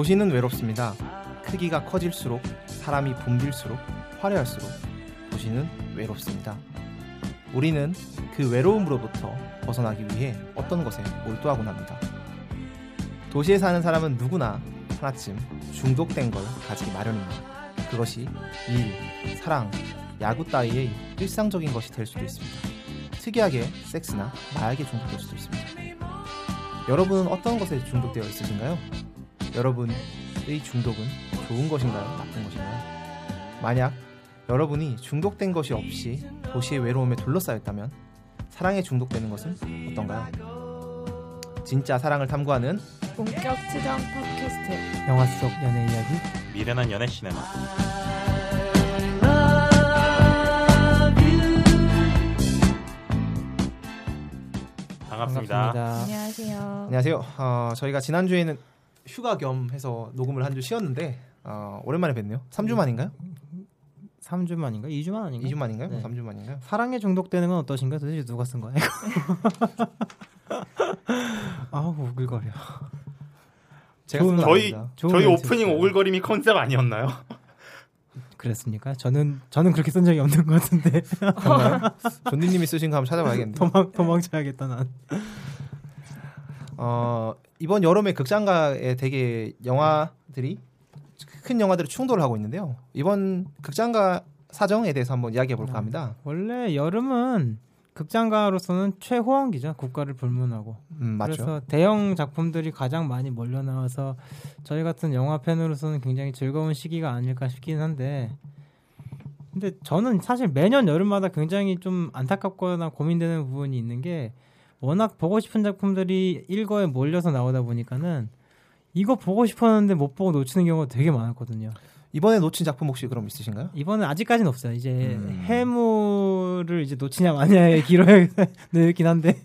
도시는 외롭습니다. 크기가 커질수록 사람이 붐빌수록 화려할수록 도시는 외롭습니다. 우리는 그 외로움으로부터 벗어나기 위해 어떤 것에 몰두하곤 합니다. 도시에 사는 사람은 누구나 하나쯤 중독된 걸 가지기 마련입니다. 그것이 일, 사랑, 야구 따위의 일상적인 것이 될 수도 있습니다. 특이하게 섹스나 마약에 중독될 수도 있습니다. 여러분은 어떤 것에 중독되어 있으신가요? 여러분의 중독은 좋은 것인가요? 나쁜 것인가요? 만약 여러분이 중독된 것이 없이 도시의 외로움에 둘러싸였다면 사랑에 중독되는 것은 어떤가요? 진짜 사랑을 탐구하는 본격 추정 팟캐스트 영화 속 연애 이야기 미련한 연애 시네마 반갑습니다. 반갑습니다. 안녕하세요. 안녕하세요. 어, 저희가 지난주에는 휴가 겸 해서 녹음을 한 주 쉬었는데 어, 오랜만에 뵀네요. 3주 만인가요? 3주 만인가? 2주 만 아닌가? 2주 만인가요? 네. 3주 만인가요? 사랑에 중독되는 건 어떠신가요? 도대체 누가 쓴? 이거? 아우 우글거려. 제가 저희 저희 오프닝 였어요. 오글거림이 컨셉 아니었나요? 그랬습니까? 저는 저는 그렇게 쓴 적이 없는 것 같은데? 존디님이 쓰신 거 한번 찾아봐야겠네요. 도망 도망쳐야겠다 난. 어, 이번 여름에 극장가에 되게 영화들이 큰 영화들이 충돌을 하고 있는데요. 이번 극장가 사정에 대해서 한번 이야기해 볼까 합니다. 원래 여름은 극장가로서는 최호황기죠. 국가를 불문하고. 음, 맞죠. 그래서 대형 작품들이 가장 많이 몰려 나와서 저희 같은 영화 팬으로서는 굉장히 즐거운 시기가 아닐까 싶긴 한데 근데 저는 사실 매년 여름마다 굉장히 좀 안타깝거나 고민되는 부분이 있는 게 워낙 보고 싶은 작품들이 일거에 몰려서 나오다 보니까는 이거 보고 싶었는데 못 보고 놓치는 경우가 되게 많았거든요. 이번에 놓친 작품 혹시 그럼 있으신가요? 이번은 아직까지는 없어요. 이제 음. 해무를 이제 놓치냐 마냐의 기로에 있긴 한데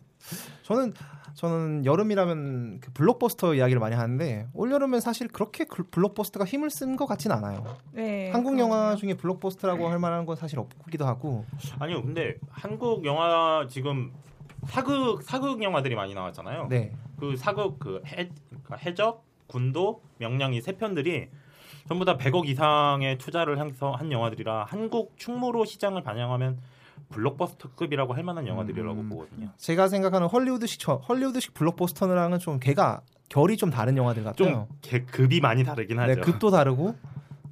저는 저는 여름이라면 그 블록버스터 이야기를 많이 하는데 올 여름엔 사실 그렇게 그 블록버스터가 힘을 쓴 것 같진 않아요. 네. 한국 영화. 중에 블록버스터라고 할 만한 건 사실 없기도 하고 아니요, 근데 한국 영화 지금 사극 사극 영화들이 많이 나왔잖아요. 네 그 사극 그 해, 그러니까 해적, 군도, 명량이 세 편들이 전부 다 100억 이상의 투자를 해서 한 영화들이라 한국 충무로 시장을 반영하면 블록버스터급이라고 할 만한 영화들이라고 음. 보거든요. 제가 생각하는 헐리우드식 저- 헐리우드식 블록버스터랑은 좀 걔가 결이 좀 다른 영화들 같아요. 좀 개- 급이 많이 다르긴 하죠. 네, 급도 다르고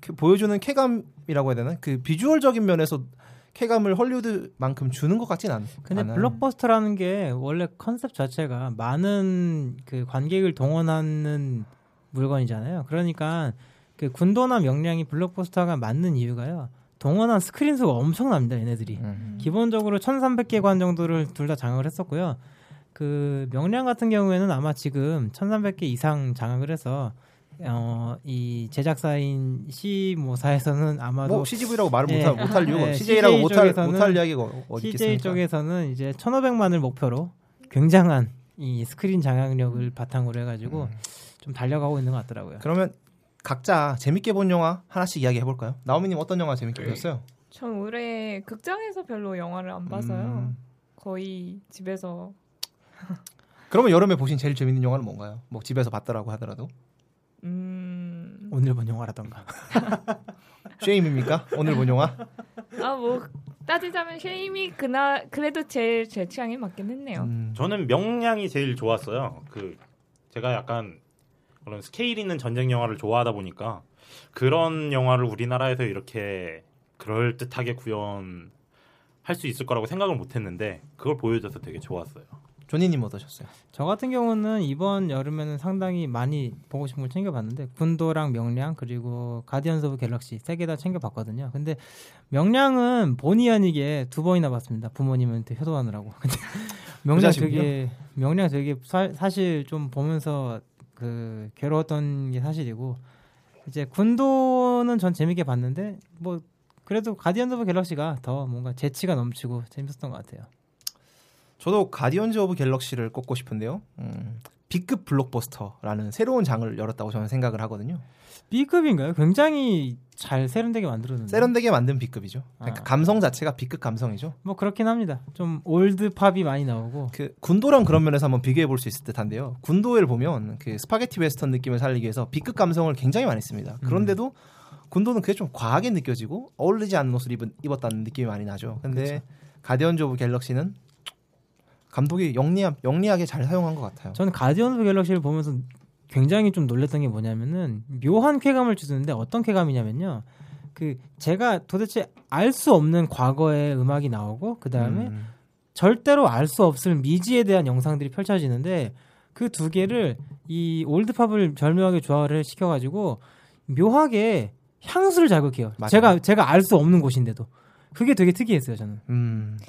그 보여주는 쾌감이라고 해야 되나? 그 비주얼적인 면에서 쾌감을 헐리우드만큼 주는 것 같진 않. 근데 않아요. 블록버스터라는 게 원래 컨셉 자체가 많은 그 관객을 동원하는 물건이잖아요. 그러니까 그 군도나 명량이 블록버스터가 맞는 이유가요. 동원한 스크린 수가 엄청납니다, 얘네들이. 음. 기본적으로 1,300개 관 정도를 둘 다 장악을 했었고요. 그 명량 같은 경우에는 아마 지금 1,300개 이상 장악을 해서 어, 이 제작사인 시모사에서는 아마도 뭐 CGV라고 말을 네. 못할, 못할 이유가 네, CJ라고 CJ 못할 못할 이야기가 어디 CJ 있겠습니까? 쪽에서는 이제 1,500만을 목표로 굉장한 이 스크린 장악력을 바탕으로 해가지고 음. 좀 달려가고 있는 것 같더라고요. 그러면 각자 재밌게 본 영화 하나씩 이야기 해 볼까요? 나오미님 어떤 영화 재밌게 네. 보셨어요? 전 올해 극장에서 별로 영화를 안 봐서요. 음. 거의 집에서 그러면 여름에 보신 제일 재밌는 영화는 뭔가요? 뭐 집에서 봤더라고 하더라도 음. 오늘 본 영화라던가. 쉐임입니까? 오늘 본 영화? 아 뭐 따지자면 쉐임이 그나 그래도 제일 제 취향에 맞긴 했네요. 음. 저는 명량이 제일 좋았어요. 그 제가 약간 그런 스케일 있는 전쟁 영화를 좋아하다 보니까 그런 영화를 우리나라에서 이렇게 그럴 듯하게 구현할 수 있을 거라고 생각을 못했는데 그걸 보여줘서 되게 좋았어요. 조니님 어떠셨어요? 저 같은 경우는 이번 여름에는 상당히 많이 보고 싶은 걸 챙겨봤는데 군도랑 명량 그리고 가디언스 오브 갤럭시 세 개 다 챙겨봤거든요. 근데 명량은 본의 아니게 두 번이나 봤습니다. 부모님한테 효도하느라고. 근데 명량 효자시군요. 되게 명량 되게 사, 사실 좀 보면서 그 괴로웠던 게 사실이고 이제 군도는 전 재밌게 봤는데 뭐 그래도 가디언스 오브 갤럭시가 더 뭔가 재치가 넘치고 재밌었던 것 같아요. 저도 가디언즈 오브 갤럭시를 꼽고 싶은데요. 음, B급 블록버스터라는 새로운 장을 열었다고 저는 생각을 하거든요. B급인가요? 굉장히 잘 세련되게 만들었는데. 세련되게 만든 B급이죠. 그러니까 아. 감성 자체가 B급 감성이죠. 뭐 그렇긴 합니다. 좀 old pop이 많이 나오고. 그 군도랑 그런 면에서 한번 비교해 볼 수 있을 듯한데요. 군도를 보면 그 스파게티 웨스턴 느낌을 살리기 위해서 B급 감성을 굉장히 많이 씁니다. 그런데도 군도는 그게 좀 과하게 느껴지고 어울리지 않는 옷을 입은, 입었다는 느낌이 많이 나죠. 근데 가디언즈 오브 갤럭시는 감독이 영리하, 영리하게 잘 사용한 것 같아요. 저는 가디언즈 오브 갤럭시를 보면서 굉장히 좀 놀랬던 게 뭐냐면은 묘한 쾌감을 주는데 어떤 쾌감이냐면요. 그 제가 도대체 알 수 없는 과거의 음악이 나오고 그 다음에 음, 절대로 알 수 없을 미지에 대한 영상들이 펼쳐지는데 그 두 개를 이 old pop을 절묘하게 조화를 시켜가지고 묘하게 향수를 자극해요. 맞아요. 제가 제가 알 수 없는 곳인데도 그게 되게 특이했어요 저는. 음,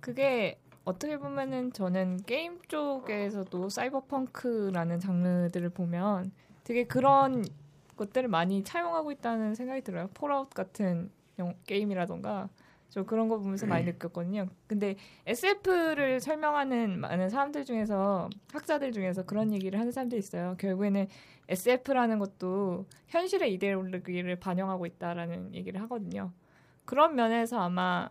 그게 어떻게 보면은 저는 게임 쪽에서도 사이버펑크라는 장르들을 보면 되게 그런 것들을 많이 차용하고 있다는 생각이 들어요. 폴아웃 같은 영- 게임이라던가 저 그런 거 보면서 많이 느꼈거든요. 근데 SF를 설명하는 많은 사람들 중에서 학자들 중에서 그런 얘기를 하는 사람들이 있어요. 결국에는 SF라는 것도 현실의 이데올로기를 반영하고 있다라는 얘기를 하거든요. 그런 면에서 아마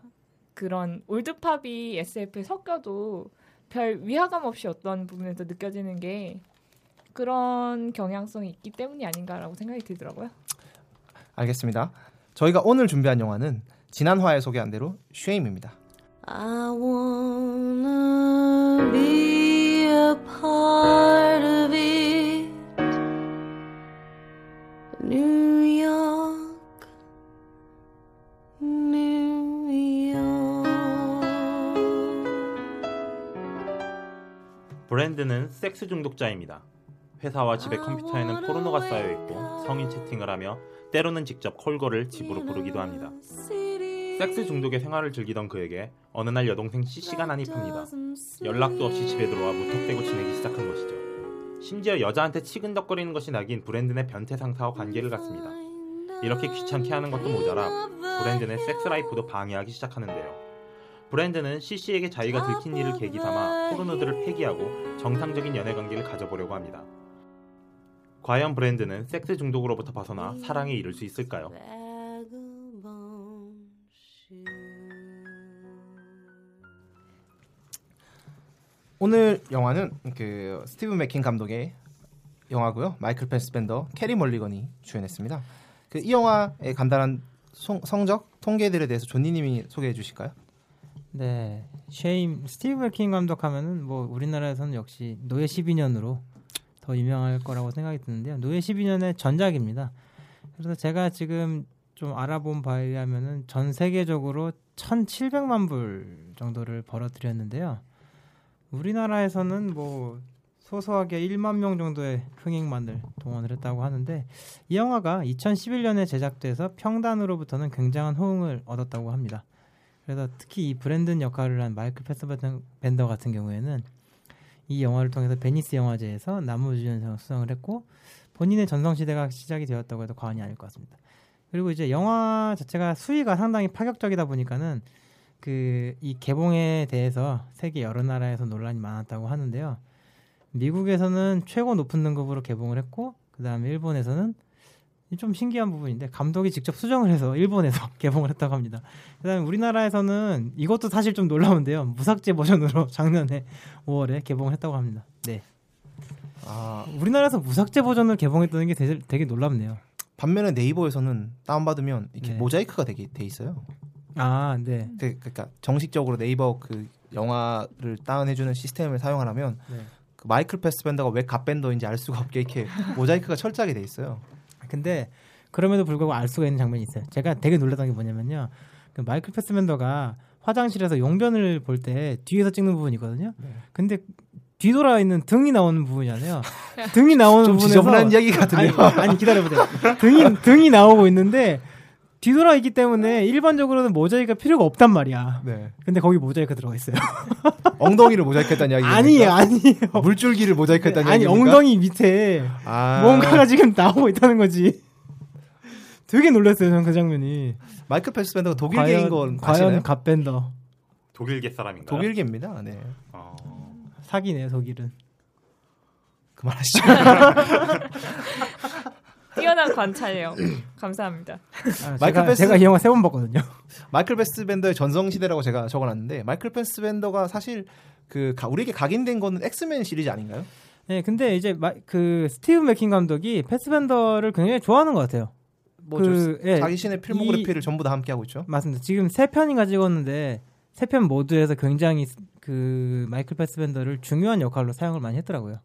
그런 올드팝이 SF에 섞여도 별 위화감 없이 어떤 부분에서 느껴지는 게 그런 경향성이 있기 때문이 아닌가라고 생각이 들더라고요. 알겠습니다. 저희가 오늘 준비한 영화는 지난 화에 소개한 대로 쉐임입니다. I wanna be a part of it. New York, 브랜드는 섹스 중독자입니다. 회사와 집의 컴퓨터에는 포르노가 쌓여 있고 성인 채팅을 하며 때로는 직접 콜걸을 집으로 부르기도 합니다. 섹스 중독의 생활을 즐기던 그에게 어느 날 여동생 CC가 난입합니다. 연락도 없이 집에 들어와 무턱대고 지내기 시작한 것이죠. 심지어 여자한테 치근덕거리는 것이 낙인 브랜든의 변태 상사와 관계를 갖습니다. 이렇게 귀찮게 하는 것도 모자라 브랜든의 섹스 라이프도 방해하기 시작하는데요. 브랜든은 씨씨에게 자기가 들킨 일을 계기 삼아 포르노들을 폐기하고 정상적인 연애 관계를 가져보려고 합니다. 과연 브랜든은 섹스 중독으로부터 벗어나 사랑에 이를 수 있을까요? 오늘 영화는 그 스티브 맥퀸 감독의 영화고요. 마이클 패스벤더, 캐리 멀리건이 주연했습니다. 그 이 영화의 간단한 송- 성적 통계들에 대해서 존니님이 소개해 주실까요? 네, 쉐임 스티브 맥퀸 감독하면은 뭐 우리나라에서는 역시 노예 12년으로 더 유명할 거라고 생각이 드는데요. 노예 12년의 전작입니다. 그래서 제가 지금 좀 알아본 바에 의하면은 전 세계적으로 1,700만 불 정도를 벌어들였는데요. 우리나라에서는 뭐 소소하게 1만 명 정도의 흥행만을 동원을 했다고 하는데 이 영화가 2011년에 제작돼서 평단으로부터는 굉장한 호응을 얻었다고 합니다. 그래서 특히 이 브랜든 역할을 한 마이클 패스벤더 같은 경우에는 이 영화를 통해서 베니스 영화제에서 남우주연상 수상을 했고 본인의 전성시대가 시작이 되었다고 해도 과언이 아닐 것 같습니다. 그리고 이제 영화 자체가 수위가 상당히 파격적이다 보니까는 그 이 개봉에 대해서 세계 여러 나라에서 논란이 많았다고 하는데요. 미국에서는 최고 높은 등급으로 개봉을 했고 그 다음에 일본에서는 좀 신기한 부분인데 감독이 직접 수정을 해서 일본에서 개봉을 했다고 합니다. 그다음에 우리나라에서는 이것도 사실 좀 놀라운데요. 무삭제 버전으로 작년에 5월에 개봉을 했다고 합니다. 네. 아, 우리나라에서 무삭제 버전을 개봉했다는 게 되게, 되게 놀랍네요. 반면에 네이버에서는 다운받으면 이렇게 네. 모자이크가 되게 돼 있어요. 아, 네. 그, 그러니까 정식적으로 네이버 그 영화를 다운해주는 시스템을 사용하려면 네. 그 마이클 패스벤더가 왜 갓밴더인지 알 수가 없게 이렇게 모자이크가 철저하게 돼 있어요. 근데 그럼에도 불구하고 알 수가 있는 장면이 있어요. 제가 되게 놀랐던 게 뭐냐면요. 그 마이클 패스맨더가 화장실에서 용변을 볼 때 뒤에서 찍는 부분이거든요. 네. 근데 뒤돌아 있는 등이 나오는 부분이잖아요. 등이 나오는 좀 부분에서 지저분한 이야기 아니, 같은데요. 아니 기다려보세요. 등이 등이 나오고 있는데 뒤돌아 있기 때문에 일반적으로는 모자이크가 필요가 없단 말이야. 네. 근데 거기 모자이크 들어가 있어요. 엉덩이를 모자이크했다는 이야기. 아니에요, 아니에요. 물줄기를 모자이크했다는 아니 이야기. 엉덩이 밑에 아, 뭔가가 지금 나오고 있다는 거지. 되게 놀랐어요, 저는 그 장면이. 마이클 패스밴더가 독일계인 건 과연 아시나요? 갓밴더 독일계 사람인가요? 독일계입니다. 네. 어, 사기네 독일은. 그만하시죠. 뛰어난 관찰이에요. 감사합니다. 아, 마이클 제가, 패스- 제가 이 영화 세 번 봤거든요. 마이클 패스밴더의 전성시대라고 제가 적어놨는데 마이클 패스밴더가 사실 그 가- 우리에게 각인된 거는 엑스맨 시리즈 아닌가요? 네, 근데 이제 마, 그 스티브 맥퀸 감독이 패스밴더를 굉장히 좋아하는 것 같아요. 뭐 그, 저- 예, 자신의 필모그래피를 전부 다 함께 하고 있죠. 맞습니다. 지금 세 편인가 찍었는데 세 편 모두에서 굉장히 그 마이클 패스밴더를 중요한 역할로 사용을 많이 했더라고요.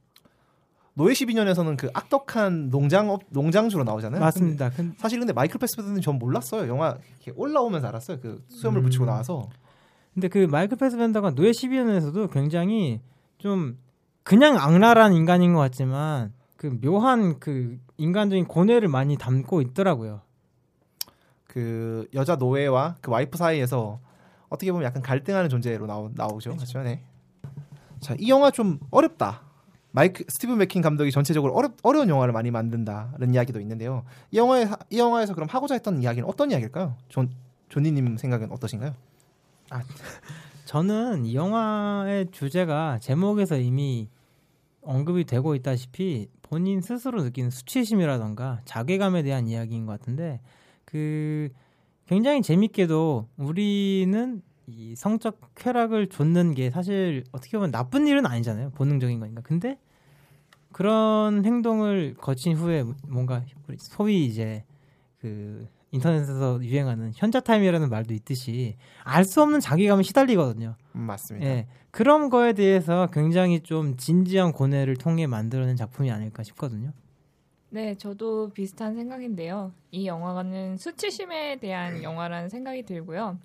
노예 12년에서는 그 악덕한 농장 농장주로 나오잖아요. 맞습니다. 근- 근데 사실 근데 마이클 패스밴더는 전 몰랐어요. 영화 올라오면서 알았어요. 그 수염을 음. 붙이고 나와서. 근데 그 마이클 패스밴더가 노예 12년에서도 굉장히 좀 그냥 악랄한 인간인 것 같지만 그 묘한 그 인간적인 고뇌를 많이 담고 있더라고요. 그 여자 노예와 그 와이프 사이에서 어떻게 보면 약간 갈등하는 존재로 나오, 나오죠. 그렇죠. 네. 자, 이 영화 좀 어렵다. 마이크 스티븐 맥퀸 감독이 전체적으로 어렵, 어려운 영화를 많이 만든다는 이야기도 있는데요. 이 영화에 이 영화에서 그럼 하고자 했던 이야기는 어떤 이야기일까요? 존 존니님 생각은 어떠신가요? 저는 이 영화의 주제가 제목에서 이미 언급이 되고 있다시피 본인 스스로 느끼는 수치심이라던가 자괴감에 대한 이야기인 것 같은데 그 굉장히 재밌게도 우리는 이 성적 쾌락을 좇는 게 사실 어떻게 보면 나쁜 일은 아니잖아요 본능적인 거니까 근데 그런 행동을 거친 후에 뭔가 소위 이제 그 인터넷에서 유행하는 현자 타임이라는 말도 있듯이 알 수 없는 자괴감에 시달리거든요. 음, 맞습니다. 예. 그런 거에 대해서 굉장히 좀 진지한 고뇌를 통해 만들어낸 작품이 아닐까 싶거든요. 네, 저도 비슷한 생각인데요. 이 영화는 수치심에 대한 영화라는 생각이 들고요.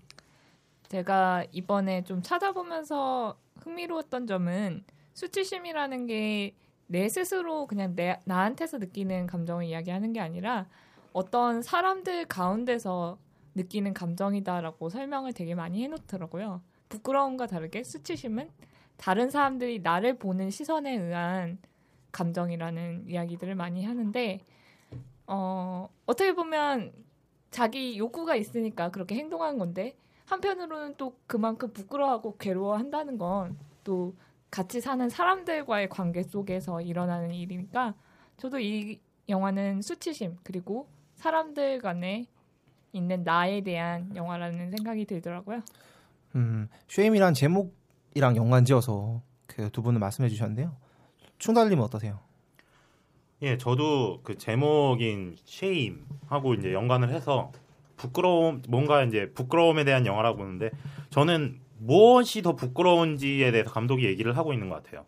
제가 이번에 좀 찾아보면서 흥미로웠던 점은 수치심이라는 게 내 스스로 그냥 내, 나한테서 느끼는 감정을 이야기하는 게 아니라 어떤 사람들 가운데서 느끼는 감정이다라고 설명을 되게 많이 해놓더라고요. 부끄러움과 다르게 수치심은 다른 사람들이 나를 보는 시선에 의한 감정이라는 이야기들을 많이 하는데 어, 어떻게 보면 자기 욕구가 있으니까 그렇게 행동하는 건데 한편으로는 또 그만큼 부끄러워하고 괴로워한다는 건 또 같이 사는 사람들과의 관계 속에서 일어나는 일이니까 저도 이 영화는 수치심 그리고 사람들 간에 있는 나에 대한 영화라는 생각이 들더라고요. 음, 쉐임이란 제목이랑 연관지어서 그 두 분은 말씀해 주셨는데요. 충달님은 어떠세요? 예, 저도 그 제목인 쉐임하고 이제 연관을 해서 부끄러움 뭔가 이제 부끄러움에 대한 영화라고 보는데 저는 무엇이 더 부끄러운지에 대해서 감독이 얘기를 하고 있는 것 같아요.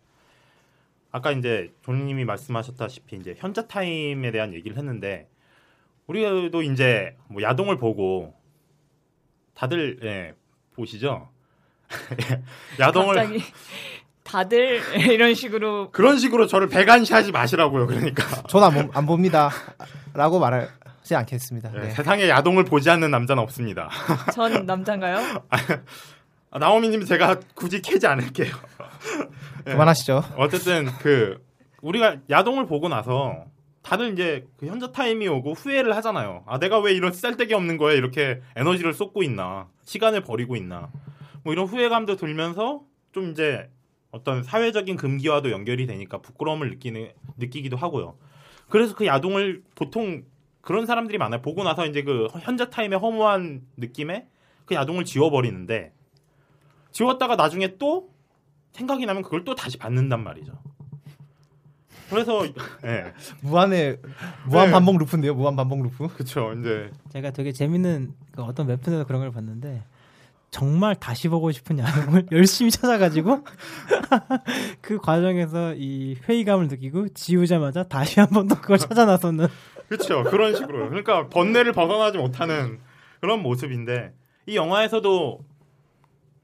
아까 이제 조님이 말씀하셨다시피 이제 현자 타임에 대한 얘기를 했는데 우리도 이제 뭐 야동을 보고 다들 예, 보시죠. 야동을 갑자기 다들 이런 식으로 그런 식으로 저를 배관시하지 마시라고요. 그러니까 저는 안, 봅니다.라고 말하지 않겠습니다. 예, 네. 세상에 야동을 보지 않는 남자는 없습니다. 전 남잔가요? 아, 나오미님 제가 굳이 캐지 않을게요. 예. 그만하시죠. 어쨌든 그 우리가 야동을 보고 나서 다들 이제 그 현자 타임이 오고 후회를 하잖아요. 아 내가 왜 이런 쓸데기 없는 거에 이렇게 에너지를 쏟고 있나, 시간을 버리고 있나, 뭐 이런 후회감도 들면서 좀 이제 어떤 사회적인 금기와도 연결이 되니까 부끄러움을 느끼는 느끼기도 하고요. 그래서 그 야동을 보통 그런 사람들이 많아요. 보고 나서 이제 그 현자 타임의 허무한 느낌에 그 야동을 지워버리는데 지웠다가 나중에 또 생각이 나면 그걸 또 다시 받는단 말이죠. 그래서 예, 무한의 무한 네. 반복 루프인데요. 무한 반복 루프. 그쵸 이제 제가 되게 재밌는 그 어떤 웹툰에서 그런 걸 봤는데 정말 다시 보고 싶은 야동을 열심히 찾아가지고 그 과정에서 이 회의감을 느끼고 지우자마자 다시 한 번 더 그걸 찾아 나서는 그렇죠. 그런 식으로. 그러니까 번뇌를 벗어나지 못하는 그런 모습인데 이 영화에서도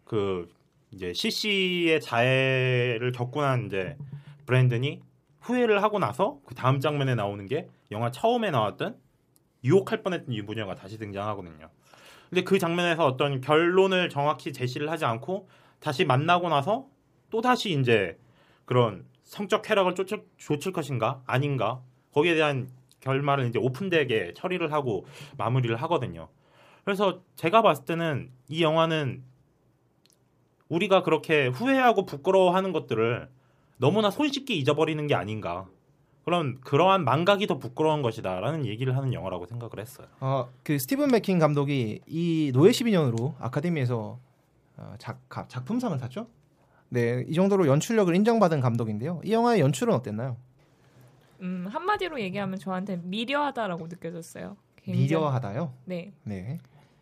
그 이제 CC의 자해를 겪고 난 이제 브랜든이 후회를 하고 나서 그 다음 장면에 나오는 게 영화 처음에 나왔던 유혹할 뻔했던 유부녀가 다시 등장하거든요. 근데 그 장면에서 어떤 결론을 정확히 제시를 하지 않고 다시 만나고 나서 또 다시 이제 그런 성적 쾌락을 쫓을, 쫓을 것인가 아닌가 거기에 대한 결말을 이제 오픈되게 처리를 하고 마무리를 하거든요. 그래서 제가 봤을 때는 이 영화는 우리가 그렇게 후회하고 부끄러워하는 것들을 너무나 손쉽게 잊어버리는 게 아닌가. 그런 그러한 망각이 더 부끄러운 것이다라는 얘기를 하는 영화라고 생각을 했어요. 어, 그 스티븐 맥킨 감독이 이 노예 12년으로 아카데미에서 어, 작, 가- 작품상을 탔죠. 네, 이 정도로 연출력을 인정받은 감독인데요. 이 영화의 연출은 어땠나요? 음, 한마디로 얘기하면 저한테 미려하다라고 느껴졌어요. 굉장히- 미려하다요. 네. 네.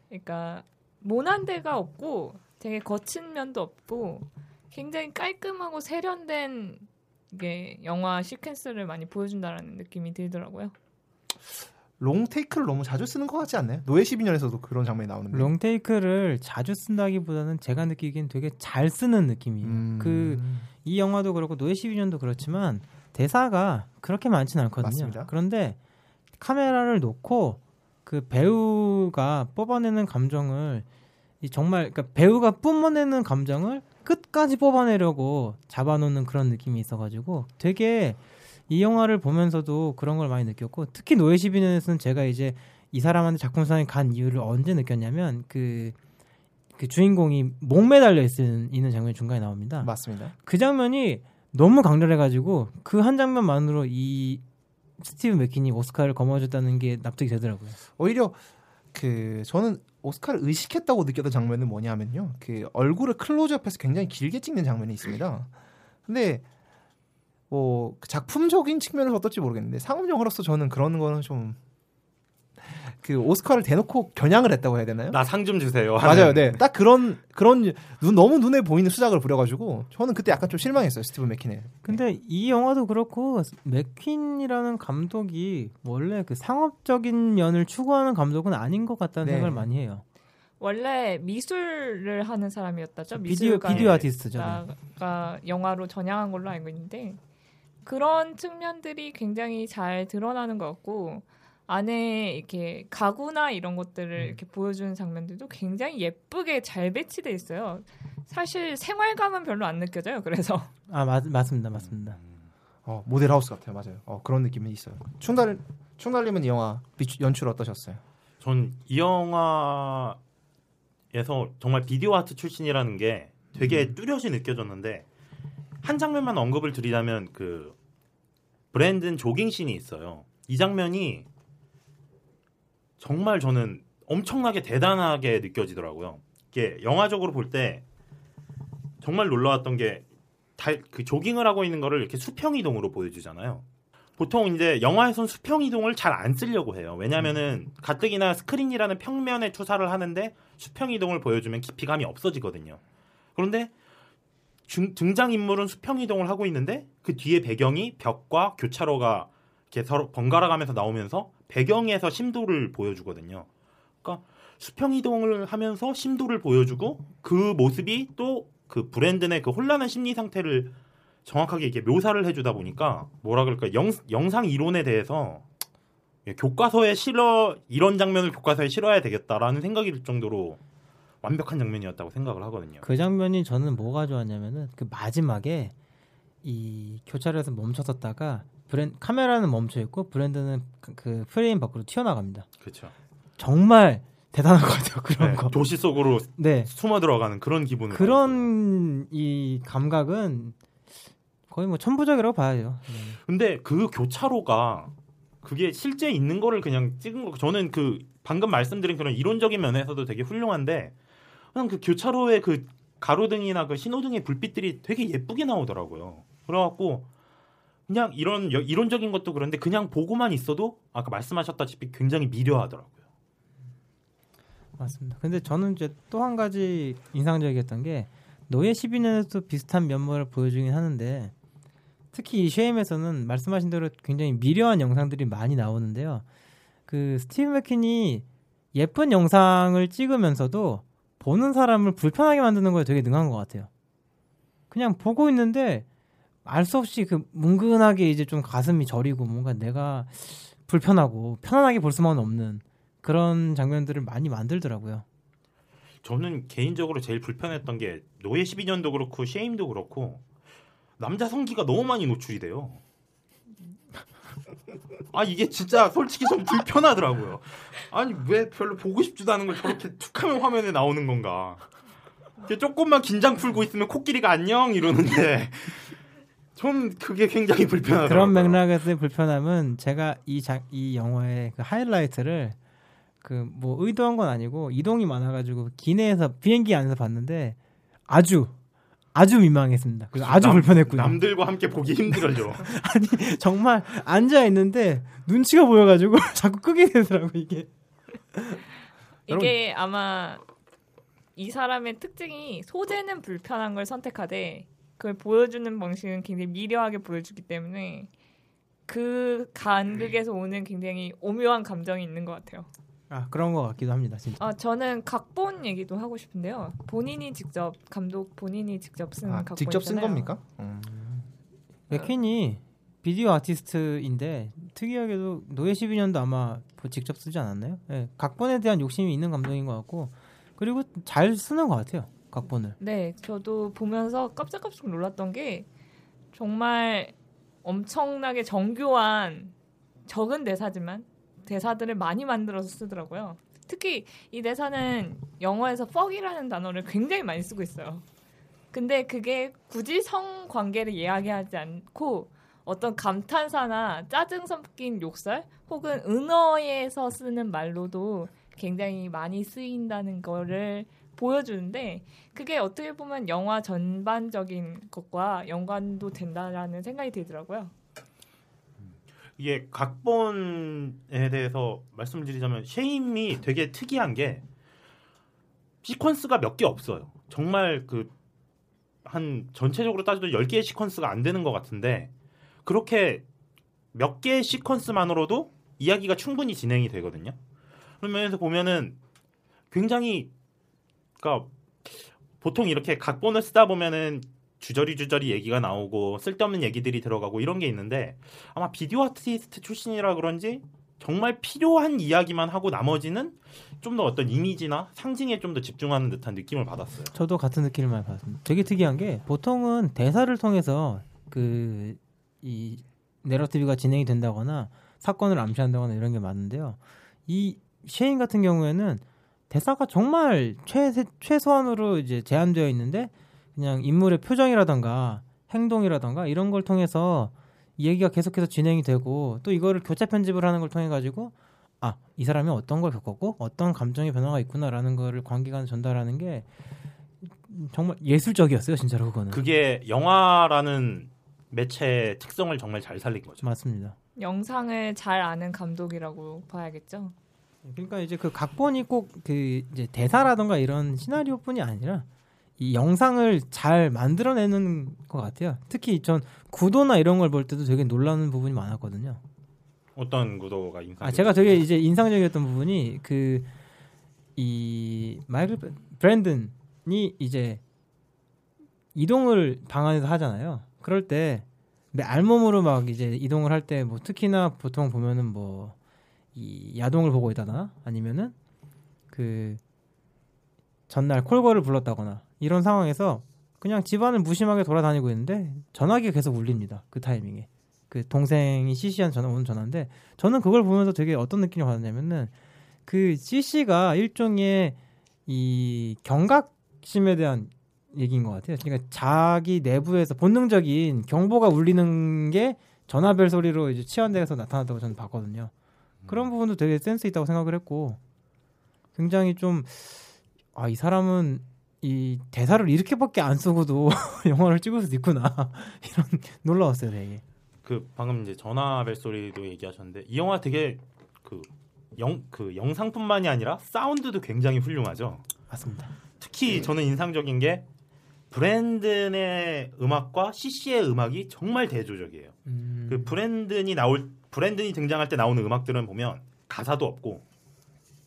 그러니까 모난 데가 없고 되게 거친 면도 없고 굉장히 깔끔하고 세련된 이게 영화 시퀀스를 많이 보여준다라는 느낌이 들더라고요. 롱 테이크를 너무 자주 쓰는 것 같지 않나요? 노예 12년에서도 그런 장면이 나오는데. 롱테이크를 자주 쓴다기보다는 제가 느끼기엔 되게 잘 쓰는 느낌이에요. 음, 그이 영화도 그렇고 노예 12년도 그렇지만 대사가 그렇게 많지는 않거든요. 맞습니다. 그런데 카메라를 놓고 그 배우가 뽑아내는 감정을 이 정말 그러니까 배우가 뿜어내는 감정을 끝까지 뽑아내려고 잡아놓는 그런 느낌이 있어가지고 되게 이 영화를 보면서도 그런 걸 많이 느꼈고 특히 노예 12년에서는 제가 이제 이 사람한테 작품상에 간 이유를 언제 느꼈냐면 그, 그 주인공이 목 매달려 있는, 있는 장면이 중간에 나옵니다. 맞습니다. 그 장면이 너무 강렬해가지고 그 한 장면만으로 이 스티브 맥킨이 오스카를 거머쥐었다는 게 납득이 되더라고요. 오히려 그 저는 오스카를 의식했다고 느꼈던 장면은 뭐냐면요. 그 얼굴을 클로즈업해서 굉장히 길게 찍는 장면이 있습니다. 근데 뭐그 작품적인 측면에서 어떨지 모르겠는데 상업 영화로서 저는 그런 거는 좀 그 오스카를 대놓고 겨냥을 했다고 해야 되나요? 나 상 좀 주세요. 맞아요. 하는. 네. 딱 그런 그런 눈 너무 눈에 보이는 수작을 부려 가지고 저는 그때 약간 좀 실망했어요. 스티븐 맥킨에. 근데 이 영화도 그렇고 맥퀸이라는 감독이 원래 그 상업적인 면을 추구하는 감독은 아닌 것 같다는 네. 생각을 많이 해요. 원래 미술을 하는 사람이었다죠. 비디오 미술가 비디오 아티스트죠. 네. 가 영화로 전향한 걸로 알고 있는데 그런 측면들이 굉장히 잘 드러나는 것 같고 안에 이렇게 가구나 이런 것들을 음. 이렇게 보여주는 장면들도 굉장히 예쁘게 잘 배치돼 있어요. 사실 생활감은 별로 안 느껴져요. 그래서 아 맞, 맞습니다, 맞습니다. 어, 모델 하우스 같아요. 맞아요. 어, 그런 느낌이 있어요. 충달 충달님은 이 영화 비추- 연출 어떠셨어요? 전 이 영화에서 정말 비디오 아트 출신이라는 게 되게 음. 뚜렷이 느껴졌는데 한 장면만 언급을 드리자면 그 브랜든 조깅 씬이 있어요. 이 장면이 정말 저는 엄청나게 대단하게 느껴지더라고요. 이게 영화적으로 볼 때 정말 놀라웠던 게 그 조깅을 하고 있는 거를 이렇게 수평 이동으로 보여주잖아요. 보통 이제 영화에선 수평 이동을 잘 안 쓰려고 해요. 왜냐면은 가뜩이나 스크린이라는 평면에 투사를 하는데 수평 이동을 보여주면 깊이감이 없어지거든요. 그런데 중- 등장 인물은 수평 이동을 하고 있는데 그 뒤에 배경이 벽과 교차로가 이렇게 서로 번갈아 가면서 나오면서 배경에서 심도를 보여주거든요. 그러니까 수평 이동을 하면서 심도를 보여주고 그 모습이 또 그 브랜든의 그 혼란한 심리 상태를 정확하게 이렇게 묘사를 해주다 보니까 뭐라 그럴까 영, 영상 이론에 대해서 예, 교과서에 실어 이런 장면을 교과서에 실어야 되겠다라는 생각이 들 정도로 완벽한 장면이었다고 생각을 하거든요. 그 장면이 저는 뭐가 좋았냐면은 그 마지막에 이 교차로에서 멈춰섰다가 브랜 카메라는 멈춰 있고 브랜드는 그, 그 프레임 밖으로 튀어나갑니다. 그렇죠. 정말 대단한 것 같아요. 그런 네, 거. 도시 속으로 네. 숨어 들어가는 그런 기분을 그런 이 감각은 거의 뭐 천부적이라고 봐야죠. 네. 근데 그 교차로가 그게 실제 있는 거를 그냥 찍은 거 저는 그 방금 말씀드린 그런 이론적인 면에서도 되게 훌륭한데 그냥 그 교차로의 그 가로등이나 그 신호등의 불빛들이 되게 예쁘게 나오더라고요. 그래갖고 그냥 이런 여- 이론적인 것도 그런데 그냥 보고만 있어도 아까 말씀하셨다시피 굉장히 미려하더라고요. 맞습니다. 근데 저는 이제 또 한 가지 인상적이었던 게 노예 12년에도 비슷한 면모를 보여주긴 하는데 특히 이 쉐임에서는 말씀하신 대로 굉장히 미려한 영상들이 많이 나오는데요. 그 스티브 맥킨이 예쁜 영상을 찍으면서도 보는 사람을 불편하게 만드는 거에 되게 능한 것 같아요. 그냥 보고 있는데 알 수 없이 그 뭉근하게 이제 좀 가슴이 저리고 뭔가 내가 불편하고 편안하게 볼 수만 없는 그런 장면들을 많이 만들더라고요. 저는 개인적으로 제일 불편했던 게 노예 12년도 그렇고 쉐임도 그렇고 남자 성기가 너무 많이 노출이 돼요. 아 이게 진짜 솔직히 좀 불편하더라고요. 아니 왜 별로 보고 싶지도 않은 걸 저렇게 툭하면 화면에 나오는 건가? 조금만 긴장 풀고 있으면 코끼리가 안녕 이러는데 전 그게 굉장히 불편하더라고요. 그런 맥락에서의 불편함은 제가 이, 자, 이 영화의 그 하이라이트를 그 뭐 의도한 건 아니고 이동이 많아가지고 기내에서 비행기 안에서 봤는데 아주 아주 민망했습니다. 그리고 아주 남- 불편했고요. 남들과 함께 보기 힘들어져. 아니 정말 앉아 있는데 눈치가 보여가지고 자꾸 끄게 되더라고 이게. 이게 아마 이 사람의 특징이 소재는 불편한 걸 선택하되 그걸 보여주는 방식은 굉장히 미려하게 보여주기 때문에 그 간극에서 오는 굉장히 오묘한 감정이 있는 것 같아요. 아 그런 것 같기도 합니다 진짜. 아 저는 각본 얘기도 하고 싶은데요. 본인이 직접 감독 본인이 직접 쓴 아, 각본이잖아요. 직접 쓴 겁니까? 음. 맥퀸이 비디오 아티스트인데 특이하게도 노예 12년도 아마 뭐 직접 쓰지 않았나요? 예, 각본에 대한 욕심이 있는 감독인 것 같고 그리고 잘 쓰는 것 같아요 각본을. 네, 저도 보면서 깜짝깜짝 놀랐던 게 정말 엄청나게 정교한 적은 대사지만 대사들을 많이 만들어서 쓰더라고요. 특히 이 대사는 영어에서 fuck이라는 단어를 굉장히 많이 쓰고 있어요. 근데 그게 굳이 성 관계를 이야기하지 않고 어떤 감탄사나 짜증 섞인 욕설 혹은 은어에서 쓰는 말로도 굉장히 많이 쓰인다는 거를 보여주는데 그게 어떻게 보면 영화 전반적인 것과 연관도 된다라는 생각이 들더라고요. 이게 각본에 대해서 말씀드리자면 쉐임이 되게 특이한 게 시퀀스가 몇 개 없어요. 정말 그 한 전체적으로 따져도 10개의 시퀀스가 안 되는 것 같은데 그렇게 몇 개의 시퀀스만으로도 이야기가 충분히 진행이 되거든요. 그런 면에서 보면은 굉장히 그러니까 보통 이렇게 각본을 쓰다 보면은 주저리 주저리 얘기가 나오고 쓸데없는 얘기들이 들어가고 이런 게 있는데 아마 비디오 아티스트 출신이라 그런지 정말 필요한 이야기만 하고 나머지는 좀 더 어떤 이미지나 상징에 좀 더 집중하는 듯한 느낌을 받았어요. 저도 같은 느낌을 많이 받았습니다. 되게 특이한 게 보통은 대사를 통해서 그 이 내러티브가 진행이 된다거나 사건을 암시한다거나 이런 게 많은데요. 이 쉐인 같은 경우에는 대사가 정말 최 최소한으로 이제 제한되어 있는데 그냥 인물의 표정이라던가 행동이라던가 이런 걸 통해서 이 얘기가 계속해서 진행이 되고 또 이거를 교차 편집을 하는 걸 통해 가지고 아 이 사람이 어떤 걸 겪었고 어떤 감정의 변화가 있구나라는 거를 관객한테 전달하는 게 정말 예술적이었어요 진짜로 그거는 그게 영화라는 매체의 특성을 정말 잘 살린 거죠. 맞습니다. 영상을 잘 아는 감독이라고 봐야겠죠. 그러니까 이제 그 각본이 꼭 그 이제 대사라던가 이런 시나리오뿐이 아니라 이 영상을 잘 만들어내는 것 같아요. 특히 전 구도나 이런 걸 볼 때도 되게 놀라는 부분이 많았거든요. 어떤 구도가 인상? 아 제가 되게 이제 인상적이었던 부분이 그 이 마이클 브랜든이 이제 이동을 방 안에서 하잖아요. 그럴 때내 알몸으로 막 이제 이동을 할 때 뭐 특히나 보통 보면은 뭐 이 야동을 보고 있다거나 아니면은 그 전날 콜걸을 불렀다거나 이런 상황에서 그냥 집안을 무심하게 돌아다니고 있는데 전화기가 계속 울립니다. 그 타이밍에. 그 동생이 CC한 전화 오는 전화인데 저는 그걸 보면서 되게 어떤 느낌을 받았냐면은 그 CC가 일종의 이 경각심에 대한 얘기인 것 같아요. 그러니까 자기 내부에서 본능적인 경보가 울리는 게 전화벨 소리로 이제 치환돼서 나타났다고 저는 봤거든요. 그런 부분도 되게 센스 있다고 생각을 했고 굉장히 좀 아 이 사람은 이 대사를 이렇게밖에 안 쓰고도 영화를 찍을 수도 있구나 이런 놀라웠어요 되게. 그 방금 이제 전화벨 소리도 얘기하셨는데 이 영화 되게 그 영 그 영상뿐만이 아니라 사운드도 굉장히 훌륭하죠. 맞습니다. 특히 저는 인상적인 게 브랜든의 음악과 씨씨의 음악이 정말 대조적이에요. 음. 그 브랜든이 나올 브랜든이 등장할 때 나오는 음악들은 보면 가사도 없고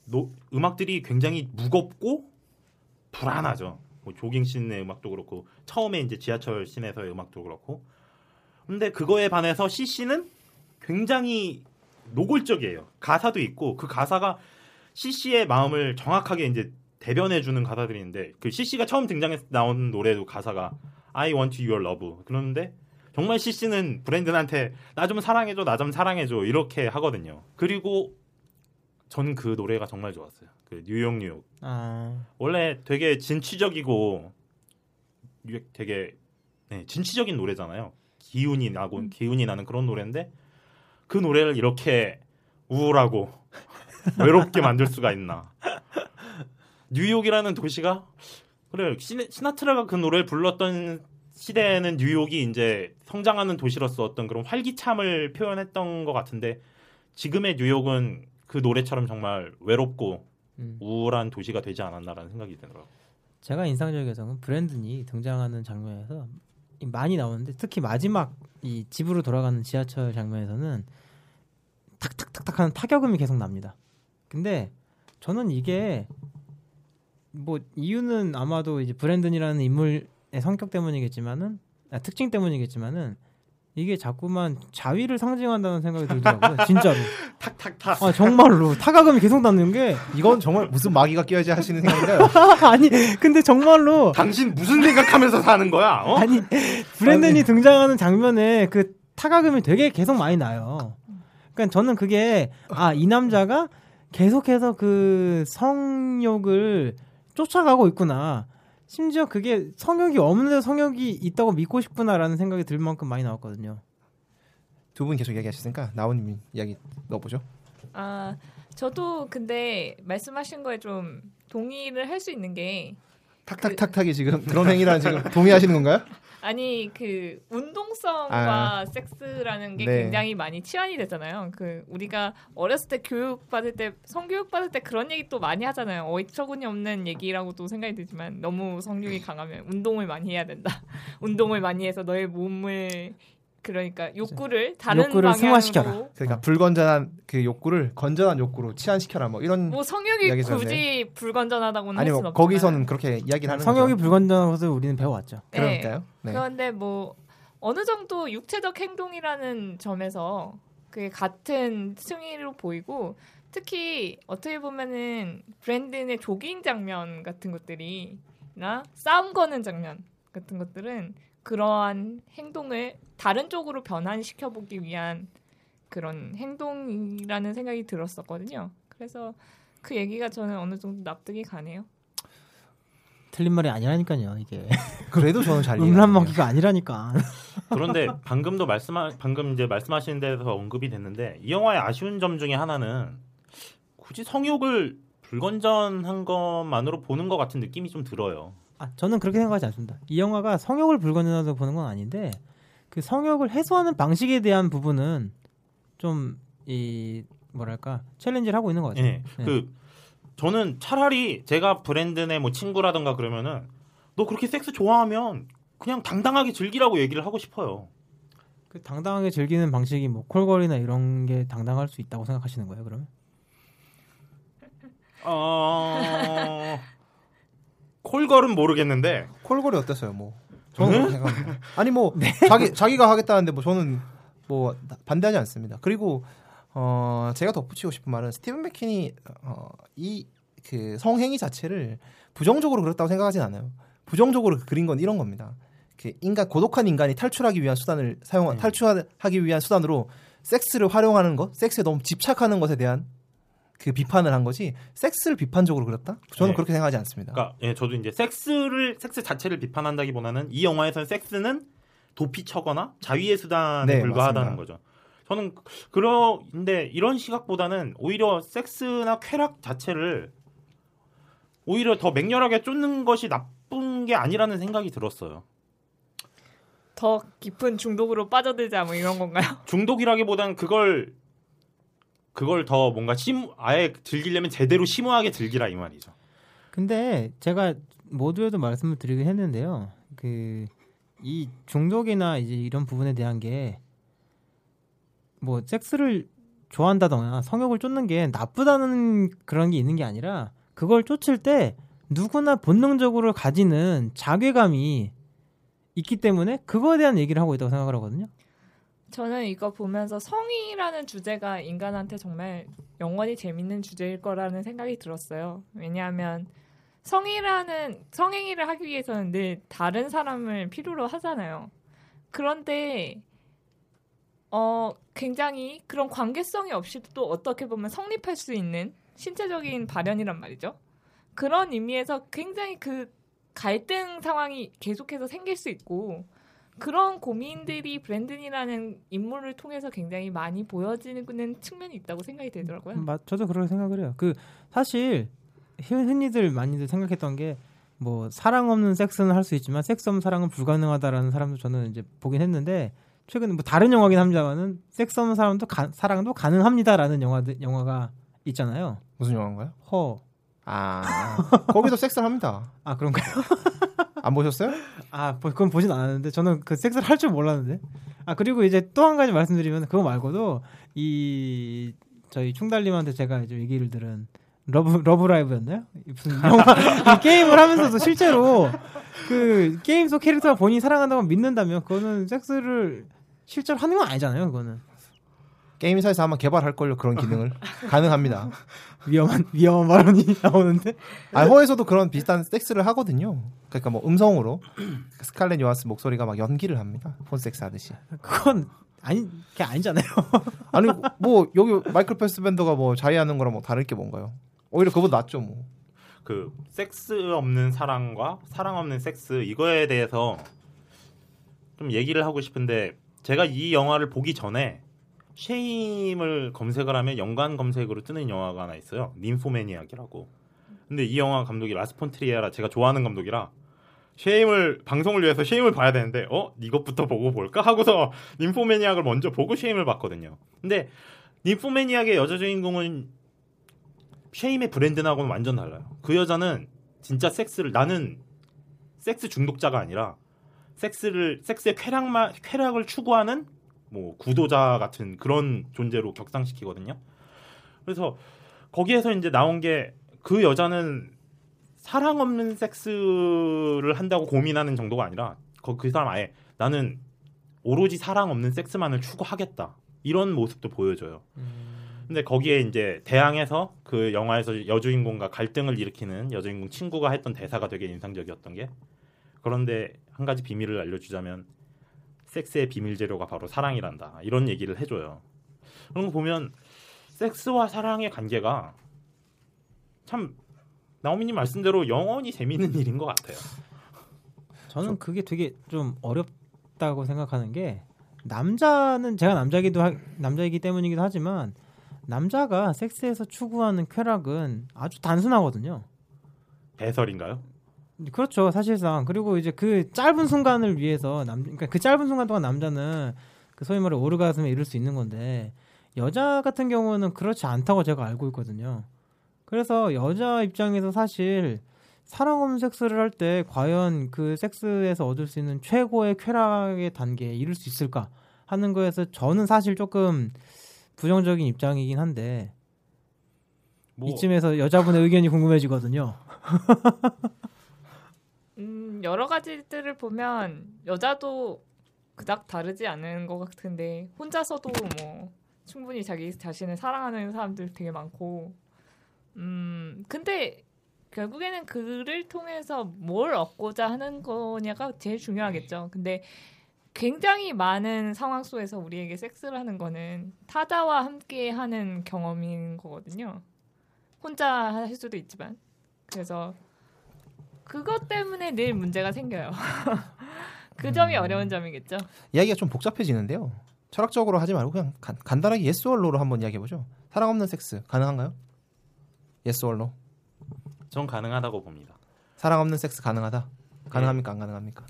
노, 음악들이 굉장히 무겁고 불안하죠. 뭐 조깅 씬의 음악도 그렇고 처음에 이제 지하철 씬에서의 음악도 그렇고 근데 그거에 반해서 CC는 굉장히 노골적이에요. 가사도 있고 그 가사가 CC의 마음을 정확하게 이제 대변해 주는 가사들인데 그 CC가 처음 등장해서 나온 노래도 가사가 I want your love 그러는데 정말 CC는 브랜든한테 나 좀 사랑해줘 나 좀 사랑해줘 이렇게 하거든요. 그리고 전그 노래가 정말 좋았어요. 그 뉴욕 뉴욕 아, 원래 되게 진취적이고 되게 네, 진취적인 노래잖아요. 기운이 나고 기운이 나는 그런 노래인데 그 노래를 이렇게 우울하고 외롭게 만들 수가 있나? 뉴욕이라는 도시가 그래 시네, 시나트라가 그 노래를 불렀던 시대에는 뉴욕이 이제 성장하는 도시로서 어떤 그런 활기참을 표현했던 것 같은데 지금의 뉴욕은 그 노래처럼 정말 외롭고 음. 우울한 도시가 되지 않았나라는 생각이 들더라고요. 제가 인상적이어서는 브랜든이 등장하는 장면에서 이 많이 나오는데 특히 마지막 이 집으로 돌아가는 지하철 장면에서는 탁탁탁탁 하는 타격음이 계속 납니다. 근데 저는 이게 뭐 이유는 아마도 이제 브랜든이라는 인물의 성격 때문이겠지만은 아, 특징 때문이겠지만은 이게 자꾸만 자위를 상징한다는 생각이 들더라고요. 진짜로. 탁탁탁. 아 정말로 타격음이 계속 나는 게 이건 정말 무슨 마귀가 끼어야지 하시는 생각인가요? 아니 근데 정말로 당신 무슨 생각하면서 사는 거야? 어? 아니 브랜든이 등장하는 장면에 그 타각음이 되게 계속 많이 나요. 그러니까 저는 그게 아 이 남자가 계속해서 그 성욕을 쫓아가고 있구나. 심지어 그게 성욕이 없는데 성욕이 있다고 믿고 싶구나라는 생각이 들 만큼 많이 나왔거든요. 두 분 계속 이야기하셨으니까 나온님 이야기 넣어보죠. 아 저도 근데 말씀하신 거에 좀 동의를 할 수 있는 게 탁탁탁탁이 지금 그런 행위랑 지금 동의하시는 건가요? 아니 그 운동성과 섹스라는 게 네. 굉장히 많이 치환이 되잖아요. 그 우리가 어렸을 때 교육 받을 때 성교육 받을 때 그런 얘기 또 많이 하잖아요. 어처구니 없는 얘기라고도 생각이 들지만 너무 성욕이 강하면 운동을 많이 해야 된다. 운동을 많이 해서 너의 몸을 그러니까 욕구를 다른 욕구를 방향으로 승화시켜라. 그러니까 불건전한 그 욕구를 건전한 욕구로 치환시켜라 뭐 이런 뭐 성욕이. 굳이 불건전하다고는 할 아니 뭐. 거기서는 그렇게 이야기를 하는 성욕이. 불건전한 것을 우리는 배워왔죠. 네. 그러니까요. 네. 그런데 뭐 어느 정도 육체적 행동이라는 점에서 그게 같은 승의로 보이고 특히 어떻게 보면은 브랜든의 조깅 장면 같은 것들이나 싸움 거는 장면 같은 것들은 그러한 행동을 다른 쪽으로 변환시켜 보기 위한 그런 행동이라는 생각이 들었었거든요. 그래서 그 얘기가 저는 어느 정도 납득이 가네요. 틀린 말이 아니라니까요. 이게 그래도 저는 잘 음란. 먹기가 아니라니까. 그런데 방금도 말씀하 방금 이제 말씀하신 데서 언급이 됐는데 이 영화의 아쉬운 점 중에 하나는 굳이 성욕을 불건전한 것만으로 보는 것 같은 느낌이 좀 들어요. 아, 저는 그렇게 생각하지 않습니다. 이 영화가 성욕을 불건전하다고 보는 건 아닌데 그 성욕을 해소하는 방식에 대한 부분은 좀 이 뭐랄까 챌린지를 하고 있는 것 같아요. 예. 그 저는 차라리 제가 브랜든의 뭐 친구라든가 그러면은 너 그렇게 섹스 좋아하면 그냥 당당하게 즐기라고 얘기를 하고 싶어요. 그 당당하게 즐기는 방식이 뭐 콜걸이나 이런 게 당당할 수 있다고 생각하시는 거예요, 그러면? 어... 콜걸은 모르겠는데 콜걸이 어땠어요? 뭐 저는 네? 그렇게 생각합니다. 아니 뭐 자기 자기가 하겠다는데 뭐 저는 뭐 나- 반대하지 않습니다. 그리고 어 제가 덧붙이고 싶은 말은 스티븐 맥킨이 어이 그 성행위 자체를 부정적으로 그렸다고 생각하진 않아요. 부정적으로 그린 건 이런 겁니다. 그 인간 고독한 인간이 탈출하기 위한 수단을 사용 네. 탈출하기 위한 수단으로 섹스를 활용하는 것, 섹스에 너무 집착하는 것에 대한 그 비판을 한 거지 섹스를 비판적으로 그렸다? 저는 네. 그렇게 생각하지 않습니다. 그러니까 예, 저도 이제 섹스를 섹스 자체를 비판한다기보다는 이 영화에서는 섹스는 도피처거나 자위의 수단에 네, 불과하다는 맞습니다. 거죠. 저는 그런데 이런 시각보다는 오히려 섹스나 쾌락 자체를 오히려 더 맹렬하게 쫓는 것이 나쁜 게 아니라는 생각이 들었어요. 더 깊은 중독으로 빠져들자 뭐 이런 건가요? 중독이라기보다는 그걸 그걸 더 뭔가 심 아예 즐기려면 제대로 심오하게 즐기라 이 말이죠. 근데 제가 모두에도 말씀을 드리긴 했는데요. 그 이 중독이나 이제 이런 부분에 대한 게 뭐 섹스를 좋아한다거나 성욕을 쫓는 게 나쁘다는 그런 게 있는 게 아니라 그걸 쫓을 때 누구나 본능적으로 가지는 자괴감이 있기 때문에 그거에 대한 얘기를 하고 있다고 생각을 하거든요. 저는 이거 보면서 성이라는 주제가 인간한테 정말 영원히 재밌는 주제일 거라는 생각이 들었어요. 왜냐하면 성이라는 성행위를 하기 위해서는 늘 다른 사람을 필요로 하잖아요. 그런데 어 굉장히 그런 관계성이 없이도 또 어떻게 보면 성립할 수 있는 신체적인 발현이란 말이죠. 그런 의미에서 굉장히 그 갈등 상황이 계속해서 생길 수 있고 그런 고민들이 브랜든이라는 인물을 통해서 굉장히 많이 보여지는 측면이 있다고 생각이 들더라고요. 음, 맞, 저도 그렇게 생각을 해요. 그 사실 흔- 흔히들 많이들 생각했던 게 뭐 사랑 없는 섹스는 할 수 있지만 섹스 없는 사랑은 불가능하다라는 사람도 저는 이제 보긴 했는데 최근에 뭐 다른 영화긴 합니다만은 섹스 없는 사람도 가, 사랑도 가능합니다라는 영화들 영화가 있잖아요. 무슨 영화인가요? 허. 아 거기서 섹스를 합니다. 아 그런가요? 안 보셨어요? 아뭐 그건 보진 않았는데 저는 그 섹스를 할 줄 몰랐는데. 아 그리고 이제 또 한 가지 말씀드리면 그거 말고도 이 저희 충달님한테 제가 이제 얘기를 들은 러브 러브라이브였나요? 무슨 영화 이 게임을 하면서도 실제로 그 게임 속 캐릭터가 본인이 사랑한다고 믿는다면 그거는 섹스를 실제로 하는 건 아니잖아요. 그거는 게임 회사에서 아마 개발할 걸요 그런 기능을 가능합니다. 위험한 위험한 발언이 나오는데 아 허에서도 그런 비슷한 섹스를 하거든요. 그러니까 뭐 음성으로 스칼렛 요한슨 목소리가 막 연기를 합니다. 폰 섹스 하듯이. 그건 아니 그게 아니잖아요. 아니 뭐 여기 마이클 패스벤더가 뭐 자해하는 거랑 뭐 다를 게 뭔가요? 오히려 그보다 낫죠 뭐. 그 섹스 없는 사랑과 사랑 없는 섹스 이거에 대해서 좀 얘기를 하고 싶은데 제가 이 영화를 보기 전에 쉐임을 검색을 하면 연관 검색으로 뜨는 영화가 하나 있어요. 님포매니악이라고. 근데 이 영화 감독이 라스 폰 트리에라 제가 좋아하는 감독이라 쉐임을 방송을 위해서 쉐임을 봐야 되는데 어 이것부터 보고 볼까 하고서 님포매니악을 먼저 보고 쉐임을 봤거든요. 근데 님포매니악의 여자 주인공은 쉐임의 브랜든하고는 완전 달라요. 그 여자는 진짜 섹스를 나는 섹스 중독자가 아니라 섹스를 섹스의 쾌락만 쾌락을 추구하는 뭐 구도자 같은 그런 존재로 격상시키거든요. 그래서 거기에서 이제 나온 게 그 여자는 사랑 없는 섹스를 한다고 고민하는 정도가 아니라 거- 그 사람 아예 나는 오로지 사랑 없는 섹스만을 추구하겠다 이런 모습도 보여줘요. 근데 거기에 이제 대항해서 그 영화에서 여주인공과 갈등을 일으키는 여주인공 친구가 했던 대사가 되게 인상적이었던 게 그런데 한 가지 비밀을 알려주자면 섹스의 비밀 재료가 바로 사랑이란다 이런 얘기를 해줘요. 그런 거 보면 섹스와 사랑의 관계가 참 나오미님 말씀대로 영원히 재밌는 일인 것 같아요. 저는 그게 되게 좀 어렵다고 생각하는 게 남자는 제가 남자기도 하, 남자이기 때문이기도 하지만 남자가 섹스에서 추구하는 쾌락은 아주 단순하거든요. 배설인가요? 그렇죠, 사실상. 그리고 이제 그 짧은 순간을 위해서 남, 그러니까 그 짧은 순간 동안 남자는 그 소위 말해 오르가슴에 이를 수 있는 건데 여자 같은 경우는 그렇지 않다고 제가 알고 있거든요. 그래서 여자 입장에서 사실 사랑 없는 섹스를 할 때 과연 그 섹스에서 얻을 수 있는 최고의 쾌락의 단계에 이를 수 있을까 하는 거에서 저는 사실 조금 부정적인 입장이긴 한데 뭐 이쯤에서 여자분의 의견이 궁금해지거든요. 음, 여러 가지들을 보면 여자도 그닥 다르지 않은 것 같은데 혼자서도 뭐 충분히 자기 자신을 사랑하는 사람들 되게 많고 음 근데 결국에는 그를 통해서 뭘 얻고자 하는 거냐가 제일 중요하겠죠. 근데 굉장히 많은 상황 속에서 우리에게 섹스를 하는 거는 타자와 함께 하는 경험인 거거든요. 혼자 할 수도 있지만 그래서 그것 때문에 늘 문제가 생겨요. 그 점이 어려운 점이겠죠. 이야기가 좀 복잡해지는데요. 철학적으로 하지 말고 그냥 간, 간단하게 예스 얼로로 한번 이야기해 보죠. 사랑 없는 섹스 가능한가요? yes or no. 전 가능하다고 봅니다. 사랑 없는 섹스 가능하다. 가능합니까? 안 가능합니까?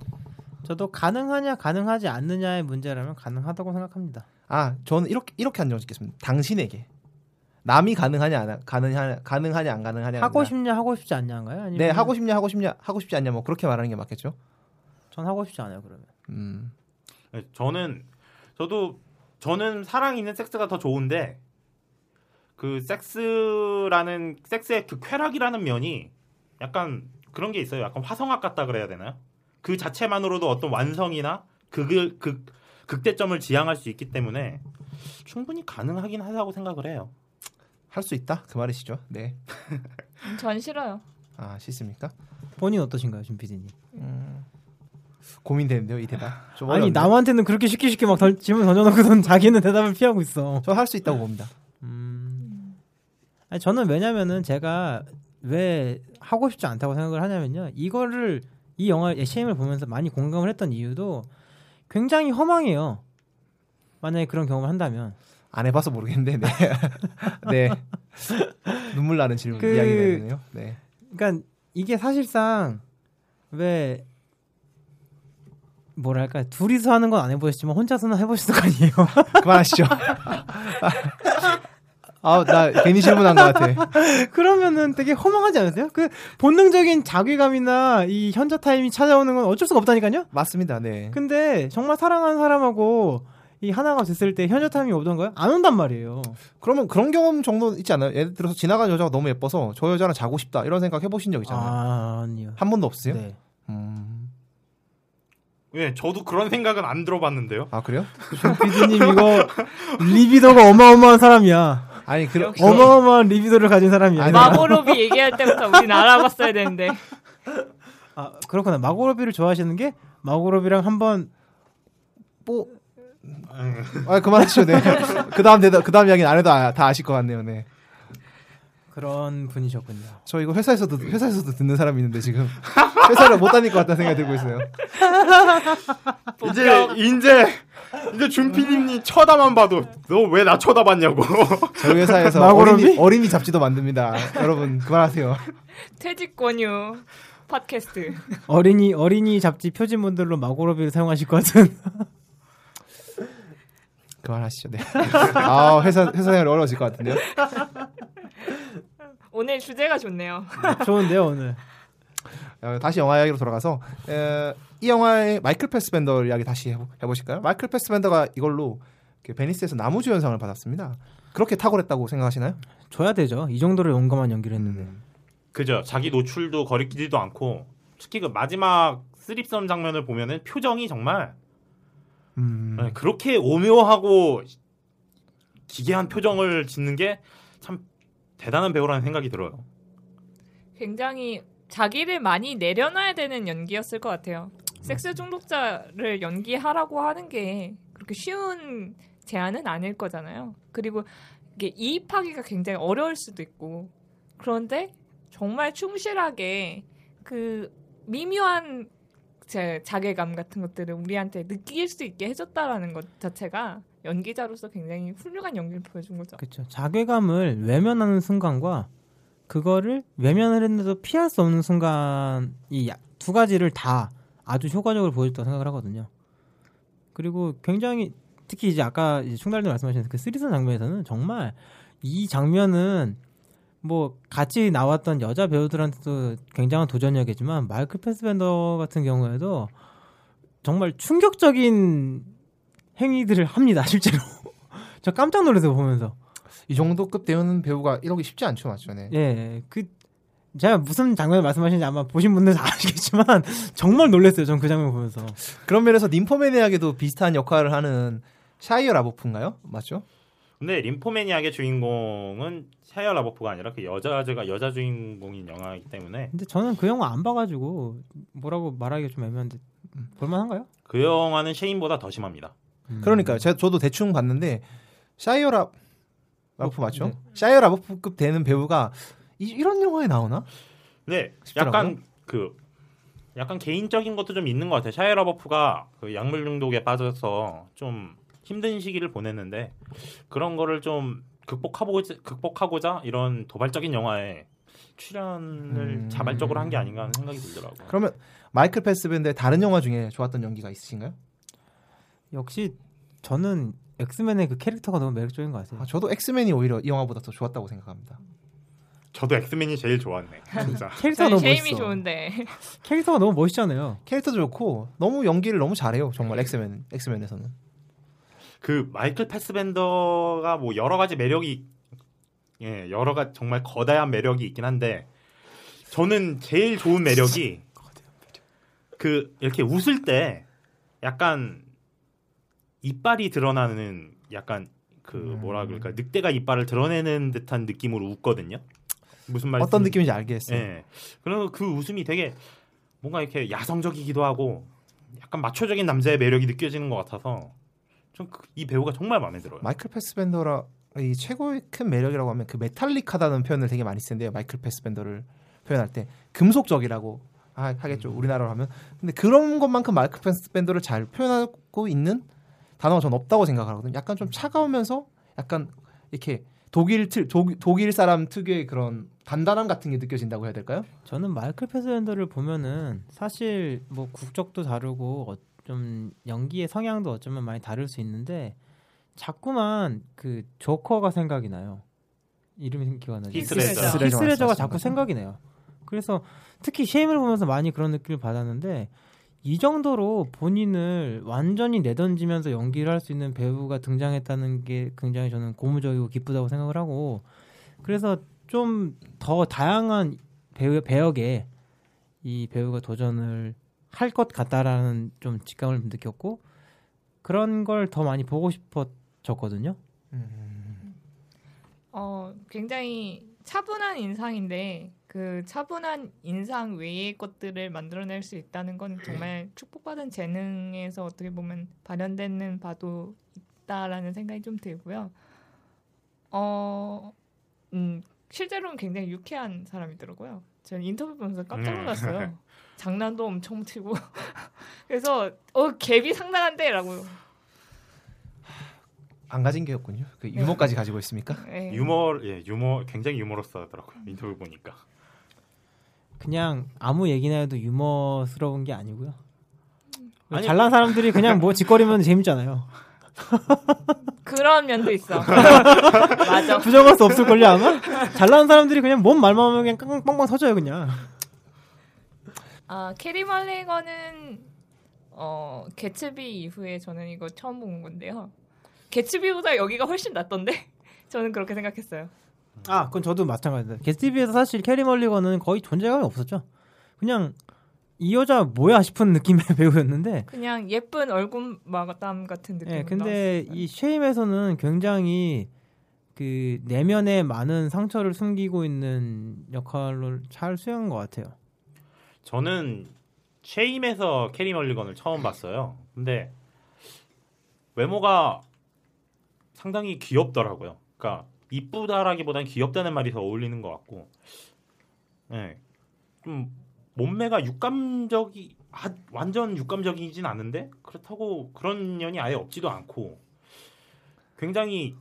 저도 가능하냐 가능하지 않느냐의 문제라면 가능하다고 생각합니다. 아, 저는 이렇게 이렇게 한정 짓겠습니다. 당신에게 남이 가능하냐 안 하- 가능하냐 가능하냐 안 가능하냐 하고 싶냐 하고 싶지 않냐인가요? 아니면 네 하고 싶냐 하고 싶냐 하고 싶지 않냐 뭐 그렇게 말하는 게 맞겠죠. 전 하고 싶지 않아요 그러면. 음. 네, 저는 저도 저는 사랑 있는 섹스가 더 좋은데 그 섹스라는 섹스의 그 쾌락이라는 면이 약간 그런 게 있어요. 약간 화성학 같다 그래야 되나요? 그 자체만으로도 어떤 완성이나 극을 극 극대점을 지향할 수 있기 때문에 충분히 가능하긴 하다고 생각을 해요. 할 수 있다 그 말이시죠? 네. 음, 전 싫어요. 아 싫습니까? 본인 어떠신가요, 준 PD님? 음. 고민되는데요 이 대답. 좀 아니 어려운데. 남한테는 그렇게 쉽게 쉽게 막 던, 질문 던져놓고선 자기는 대답을 피하고 있어. 저 할 수 있다고 봅니다. 음. 아니 저는 왜냐면은 제가 왜 하고 싶지 않다고 생각을 하냐면요. 이거를 이 영화 SM을 보면서 많이 공감을 했던 이유도 굉장히 허망해요. 만약에 그런 경험을 한다면 안 해봐서 모르겠는데 네. 네. 눈물 나는 질문 그- 이야기네요. 네. 그러니까 이게 사실상 왜 뭐랄까 둘이서 하는 건 안 해보셨지만 혼자서는 해보셨을 거 아니에요. 그만하시죠. 아나 괜히 질문한 것 같아. 그러면은 되게 허망하지 않으세요? 그 본능적인 자괴감이나 이 현자 타임이 찾아오는 건 어쩔 수가 없다니까요. 맞습니다. 네. 근데 정말 사랑하는 사람하고 이 하나가 됐을 때 타임이 오던가요? 안 온단 말이에요. 그러면 그런 경험 정도 있지 않아요? 예를 들어서 지나간 여자가 너무 예뻐서 저 여자랑 자고 싶다 이런 생각 해보신 적 있잖아요. 아, 아니요. 한 번도 없으세요? 네. 음. 예, 저도 그런 생각은 안 들어봤는데요. 아 그래요? 피디님 이거 리비도가 어마어마한 사람이야. 아니 그 역시. 어마어마한 리비도를 가진 사람이야. 아니, 마고로비 얘기할 때부터 우린 알아봤어야 되는데. 아 그렇구나. 마고로비를 좋아하시는 게 마고로비랑 한번 뭐. 아 그만하시죠. 네. 그다음 대답 그다음 이야기는 안 해도 아, 다 아실 것 같네요. 네. 그런 분이셨군요. 저 이거 회사에서도 회사에서도 듣는 사람이 있는데 지금 회사를 못 다닐 것 같다는 생각이 들고 있어요. 이제 이제 이제 준피디님 쳐다만 봐도 너 왜 나 쳐다봤냐고. 저희 회사에서? 어린이, 어린이 잡지도 만듭니다. 여러분 그만하세요. 퇴직 권유 팟캐스트. 어린이 어린이 잡지 표지문들로 마고로비를 사용하실 것 같은. 그만하시죠. 네. 아 회사 회사 생활 어려워질 것 같은데요. 오늘 주제가 좋네요. 좋은데요 오늘. 어, 다시 영화 이야기로 돌아가서 에, 이 영화의 마이클 패스벤더 이야기 다시 해보, 해보실까요? 마이클 패스벤더가 이걸로 그 베니스에서 나무주연상을 받았습니다. 그렇게 탁월했다고 생각하시나요? 줘야 되죠. 이 정도로 용감한 연기를 했는데. 그죠. 자기 노출도 거리끼지도 않고 특히 그 마지막 쓰립섬 장면을 보면은 표정이 정말 음. 네, 그렇게 오묘하고 기괴한 표정을 짓는 게 참 대단한 배우라는 생각이 들어요. 굉장히 자기를 많이 내려놔야 되는 연기였을 것 같아요. 섹스 중독자를 연기하라고 하는 게 그렇게 쉬운 제안은 아닐 거잖아요. 그리고 이게 이입하기가 굉장히 어려울 수도 있고 그런데 정말 충실하게 그 미묘한 제 자괴감 같은 것들을 우리한테 느낄 수 있게 해줬다라는 것 자체가 연기자로서 굉장히 훌륭한 연기를 보여준 거죠. 그렇죠. 자괴감을 외면하는 순간과 그거를 외면을 했는데도 피할 수 없는 순간 이 두 가지를 다 아주 효과적으로 보여줬다고 생각을 하거든요. 그리고 굉장히 특히 이제 아까 충달님 말씀하신 그 쓰리선 장면에서는 정말 이 장면은 뭐 같이 나왔던 여자 배우들한테도 굉장한 도전이었겠지만 마이클 패스벤더 같은 경우에도 정말 충격적인 행위들을 합니다 실제로. 저 깜짝 놀랐어요 보면서. 이 정도급 되는 배우가 이러기 쉽지 않죠 맞죠 네 예그 제가 무슨 장면을 말씀하시는지 아마 보신 분들 다 아시겠지만 정말 놀랐어요 전 그 장면 보면서. 그런 면에서 님포매니악에도 비슷한 역할을 하는 샤이어 라보프인가요? 맞죠? 근데 님포매니악의 주인공은 샤이어 라버프가 아니라 그 여자가 여자 주인공인 영화이기 때문에 근데 저는 그 영화 안 봐가지고 뭐라고 말하기가 좀 애매한데 볼만한가요? 그 영화는 쉐임보다 더 심합니다. 음. 그러니까요. 제가 저도 대충 봤는데 샤이어 라 라보프 맞죠? 네. 샤이어 라보프급 되는 배우가 이, 런 영화에 나오나? 네, 싶더라고요. 약간 그 약간 개인적인 것도 좀 있는 것 같아요. 샤이어 라버프가 그 약물 중독에 빠져서 좀 힘든 시기를 보냈는데 그런 거를 좀 극복하고자, 극복하고자 이런 도발적인 영화에 출연을 음. 자발적으로 한 게 아닌가 하는 생각이 들더라고요. 그러면 마이클 패스벤더의 다른 영화 중에 좋았던 연기가 있으신가요? 역시 저는 엑스맨의 그 캐릭터가 너무 매력적인 것 같아요. 아, 저도 엑스맨이 오히려 이 영화보다 더 좋았다고 생각합니다. 저도 엑스맨이 제일 좋았네. 진짜. 캐릭터가 너무 멋있어. 좋은데 캐릭터가 너무 멋있잖아요. 캐릭터도 좋고 너무 연기를 너무 잘해요. 정말 엑스맨 엑스맨에서는. 그 마이클 패스벤더가 뭐 여러 가지 매력이 예 여러 가지 정말 거대한 매력이 있긴 한데 저는 제일 좋은 매력이 그 이렇게 웃을 때 약간 이빨이 드러나는 약간 그 뭐라 그럴까 늑대가 이빨을 드러내는 듯한 느낌으로 웃거든요. 무슨 말인지 어떤 느낌인지 알겠어요. 예. 그리고 그 웃음이 되게 뭔가 이렇게 야성적이기도 하고 약간 마초적인 남자의 매력이 느껴지는 것 같아서 전 이 배우가 정말 마음에 들어요. 마이클 패스벤더라 이 최고의 큰 매력이라고 하면 그 메탈릭하다는 표현을 되게 많이 쓰는데요. 마이클 패스벤더를 표현할 때 금속적이라고 하, 하겠죠. 우리나라로 하면. 근데 그런 것만큼 마이클 패스벤더를 잘 표현하고 있는 단어가 전 없다고 생각하거든요. 약간 좀 차가우면서 약간 이렇게 독일 틀 독, 독일 사람 특유의 그런 단단함 같은 게 느껴진다고 해야 될까요? 저는 마이클 패스벤더를 보면은 사실 뭐 국적도 다르고 어, 좀 연기의 성향도 어쩌면 많이 다를 수 있는데 자꾸만 그 조커가 생각이 나요. 이름이 기억 안 나죠. 히스레저. 히스레저 히스레저가 자꾸? 생각이 나요. 그래서 특히 쉐임을 보면서 많이 그런 느낌을 받았는데 이 정도로 본인을 완전히 내던지면서 연기를 할 수 있는 배우가 등장했다는 게 굉장히 저는 고무적이고 기쁘다고 생각을 하고 그래서 좀 더 다양한 배우 배역에 이 배우가 도전을 할 것 같다라는 좀 직감을 느꼈고 그런 걸 더 많이 보고 싶어졌거든요. 어 굉장히 차분한 인상인데 그 차분한 인상 외의 것들을 만들어낼 수 있다는 건 정말 축복받은 재능에서 어떻게 보면 발현되는 바도 있다라는 생각이 좀 들고요. 어, 음, 실제로는 굉장히 유쾌한 사람이더라고요. 저는 인터뷰 보면서 깜짝 놀랐어요. 장난도 엄청 치고 그래서 어 갭이 상당한데라고. 안 가진 게 없군요. 그 유머까지 가지고 있습니까? 예. 유머 예 유머 굉장히 유머러스하더라고요 인터뷰 보니까 그냥 아무 얘기나 해도 유머스러운 게 아니고요. 아니- 잘난 사람들이 그냥 뭐 짓거리면 재밌잖아요. 그런 면도 있어. 맞아. 부정할 수 없을 걸요 아마. 잘난 사람들이 그냥 뭔 말만 하면 그냥 깡- 빵빵 터져요 그냥. 아 캐리 멀리건은 어 개츠비 이후에 저는 이거 처음 본 건데요. 개츠비보다 여기가 훨씬 낫던데 저는 그렇게 생각했어요. 아, 그건 저도 마찬가지입니다. 개츠비에서 사실 캐리 멀리건은 거의 존재감이 없었죠. 그냥 이 여자 뭐야 싶은 느낌의 배우였는데. 그냥 예쁜 얼굴 마담 같은 느낌. 예, 근데 이 쉐임에서는 굉장히 그 내면에 많은 상처를 숨기고 있는 역할을 잘 수행한 것 같아요. 저는 쉐임에서 캐리 멀리건을 처음 봤어요. 근데 외모가 상당히 귀엽더라고요. 그러니까 이쁘다라기보단 귀엽다는 말이 더 어울리는 것 같고. 예, 좀 몸매가 육감적이 아, 완전 육감적이진 않은데 그렇다고 그런 면이 아예 없지도 않고 굉장히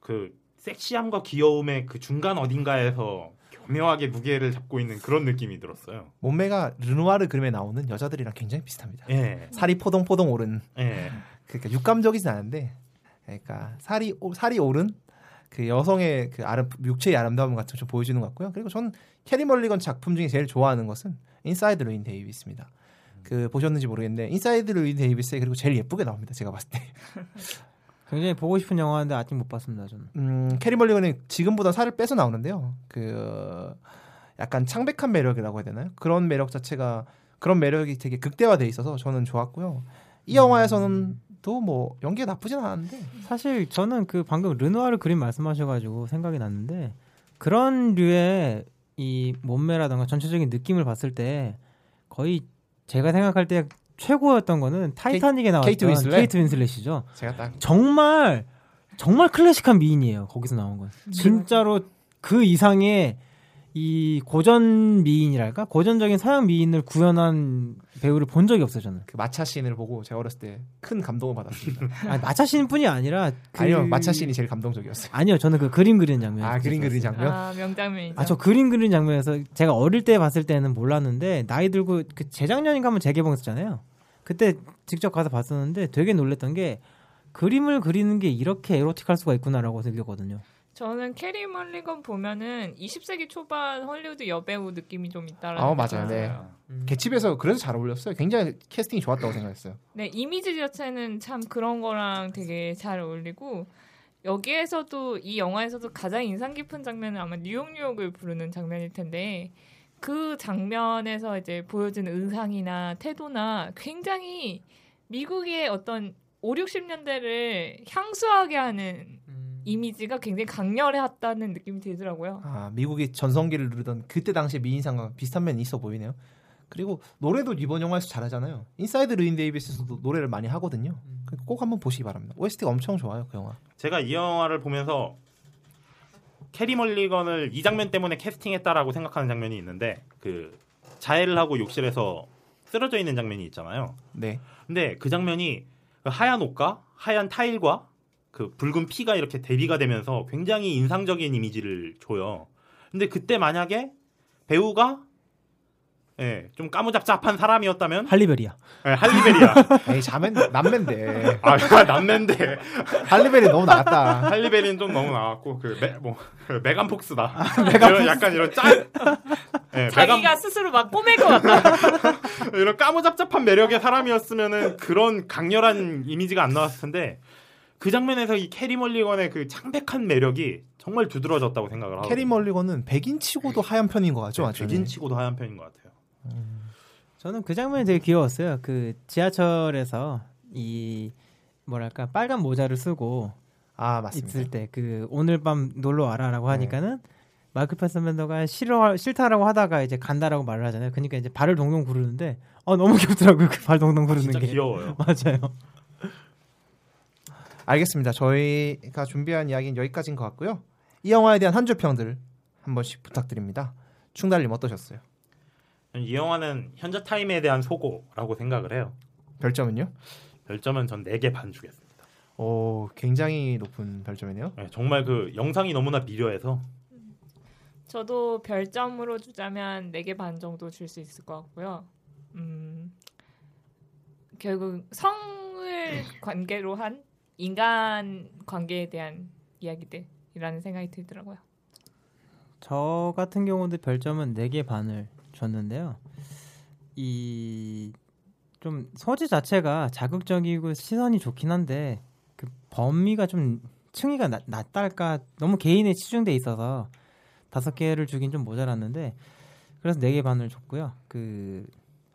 그 섹시함과 귀여움의 그 중간 어딘가에서 교묘하게 무게를 잡고 있는 그런 느낌이 들었어요. 몸매가 르누아르 그림에 나오는 여자들이랑 굉장히 비슷합니다. 예, 살이 포동포동 오른 예, 그러니까 육감적이진 않은데 그러니까 살이 오- 살이 오른 그 여성의 그 아름 육체의 아름다움 같은 걸좀 보여주는 것 같고요. 그리고 전 캐리 멀리건 작품 중에 제일 좋아하는 것은 인사이드 르윈 데이비스입니다. 그 보셨는지 모르겠는데 인사이드 르윈 데이비스에 그리고 제일 예쁘게 나옵니다. 제가 봤을 때. 굉장히 보고 싶은 영화인데 아직 못 봤습니다, 저는. 음, 캐리 멀리건이 지금보다 살을 빼서 나오는데요. 그 약간 창백한 매력이라고 해야 되나요? 그런 매력 자체가 그런 매력이 되게 극대화돼 있어서 저는 좋았고요. 이 영화에서는 또뭐 연기가 나쁘진 않았는데 사실 저는 그 방금 르누아르 그림 말씀하셔가지고 생각이 났는데 그런 류의 이 몸매라던가 전체적인 느낌을 봤을 때 거의 제가 생각할 때 최고였던 거는 타이타닉에 나왔던 케이트 윈슬렛? 케이트 윈슬렛이죠. 제가 딱 정말 정말 클래식한 미인이에요. 거기서 나온 건 진짜로 그 이상의 이 고전 미인이랄까 고전적인 서양 미인을 구현한 배우를 본 적이 없어요 저는. 그 마차 씬을 보고 제가 어렸을 때 큰 감동을 받았습니다. 아니, 마차 씬뿐이 아니라 그... 아니요, 마차 씬이 제일 감동적이었어요. 아니요 저는 그 그림 그리는 장면. 아, 그림 그리는 장면? 아 명장면이죠. 아저 그림 그리는 장면에서 제가 어릴 때 봤을 때는 몰랐는데 나이 들고 그 재작년인가 한번 재개봉했잖아요. 그때 직접 가서 봤었는데 되게 놀랬던 게 그림을 그리는 게 이렇게 에로틱할 수가 있구나라고 느꼈거든요. 저는 캐리 멀리건 보면은 20세기 초반 헐리우드 여배우 느낌이 좀 있다라는. 아 맞아요. 네. 들어요. 개츠비에서 그래서 잘 어울렸어요. 굉장히 캐스팅이 좋았다고 생각했어요. 네, 이미지 자체는 참 그런 거랑 되게 잘 어울리고 여기에서도 이 영화에서도 가장 인상 깊은 장면은 아마 뉴욕 뉴욕을 부르는 장면일 텐데 그 장면에서 이제 보여진 의상이나 태도나 굉장히 미국의 어떤 5, 60년대를 향수하게 하는 이미지가 굉장히 강렬했다는 느낌이 들더라고요. 아 미국이 전성기를 누리던 그때 당시의 미인상과 비슷한 면이 있어 보이네요. 그리고 노래도 이번 영화에서 잘하잖아요. Inside Llewyn Davis에서도 노래를 많이 하거든요. 그러니까 꼭 한번 보시기 바랍니다. OST가 엄청 좋아요 그 영화. 제가 이 영화를 보면서 캐리 멀리건을 이 장면 때문에 캐스팅했다라고 생각하는 장면이 있는데 그 자해를 하고 욕실에서 쓰러져 있는 장면이 있잖아요. 네. 근데 그 장면이 그 하얀 옷과 하얀 타일과 그 붉은 피가 이렇게 대비가 되면서 굉장히 인상적인 이미지를 줘요. 근데 그때 만약에 배우가 예, 좀 까무잡잡한 사람이었다면 할리베리야. 예, 할리베리야. 에이 자맨 남맨데 아, 남는데 할리베리 너무 나갔다. 할리베리는 좀 너무 나왔고 그뭐 메간 폭스다. 이런 약간 이런 짠. 예, 자기가 메간 스스로 막 꼬맬 것 같다. 이런 까무잡잡한 매력의 사람이었으면은 그런 강렬한 이미지가 안 나왔을 텐데 그 장면에서 이 캐리 멀리건의 그 창백한 매력이 정말 두드러졌다고 생각을 하고 캐리 멀리건은 백인 치고도 하얀 편인 것 같죠, 네, 완전히. 백인 치고도 하얀 편인 것 같아요. 저는 그 장면이 되게 귀여웠어요. 그 지하철에서 이 뭐랄까 빨간 모자를 쓰고 아 맞습니다. 있을 때 그 오늘 밤 놀러 와라라고 하니까는 마크 패스맨더가 싫어 싫다라고 하다가 이제 간다라고 말을 하잖아요. 그러니까 이제 발을 동동 구르는데 어 너무 귀엽더라고요. 그 발 동동 구르는 진짜 게 귀여워요. 맞아요. 알겠습니다. 저희가 준비한 이야기는 여기까지인 것 같고요. 이 영화에 대한 한 줄 평들 한 번씩 부탁드립니다. 충달님 어떠셨어요? 이 영화는 현자 타임에 대한 소고라고 생각을 해요. 별점은요? 별점은 전 4개 반 주겠습니다. 오, 굉장히 높은 별점이네요. 네, 정말 그 영상이 너무나 미려해서 저도 별점으로 주자면 4개 반 정도 줄 수 있을 것 같고요. 음, 결국 성을 관계로 한 인간 관계에 대한 이야기들이라는 생각이 들더라고요. 저 같은 경우도 별점은 4개 반을 줬는데요. 이좀 소재 자체가 자극적이고 시선이 좋긴 한데 그 범위가 좀 층위가 낮, 낮달까 너무 개인에 치중돼 있어서 다섯 개를 주긴 좀 모자랐는데 그래서 네 개 반을 줬고요. 그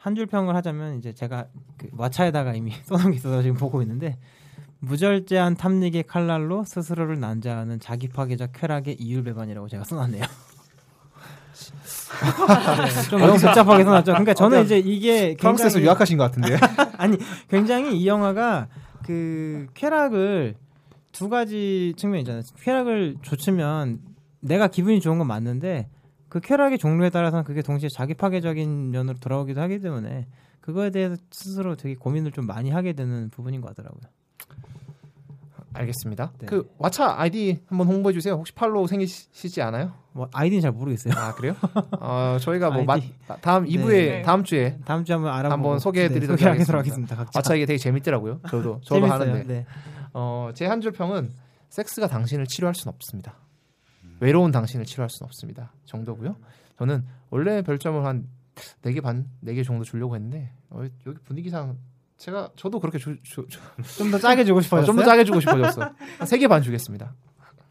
한 줄 평을 하자면 이제 제가 그 왓챠에다가 이미 써놓은 게 있어서 지금 보고 있는데 무절제한 탐닉의 칼날로 스스로를 난자하는 자기 파괴적 쾌락의 이율배반이라고 제가 써놨네요. 네, 좀 너무 복잡하게 써놨죠. 그러니까 저는 이제 이게 프랑스에서 유학하신 것 같은데. 아니 굉장히 이 영화가 그 쾌락을 두 가지 측면이 있잖아요. 쾌락을 좋으면 내가 기분이 좋은 건 맞는데 그 쾌락의 종류에 따라서는 그게 동시에 자기 파괴적인 면으로 돌아오기도 하기 때문에 그거에 대해서 스스로 되게 고민을 좀 많이 하게 되는 부분인 것 같더라고요. 알겠습니다. 네. 그 왓챠 아이디 한번 홍보해 주세요. 혹시 팔로우 생기시지 않아요? 뭐 아이디는 잘 모르겠어요. 아 그래요? 어 저희가 뭐 마. 다음 2부에 네. 다음 주에 다음 주에 한번 알아보고 한번 소개해드리도록 네, 하겠습니다. 하겠습니다. 왓챠 이게 되게 재밌더라고요. 저도 저도. 하는데 네. 어, 제 한 줄 평은 섹스가 당신을 치료할 수는 없습니다. 외로운 당신을 치료할 수는 없습니다. 정도고요. 저는 원래 별점을 한 4개 반, 4개 정도 주려고 했는데 어, 여기 분위기상 제가 저도 그렇게 좀 더 짜게 주고 싶어요. 좀 더 짜게 주고 싶어졌어. 한 3개 반 주겠습니다.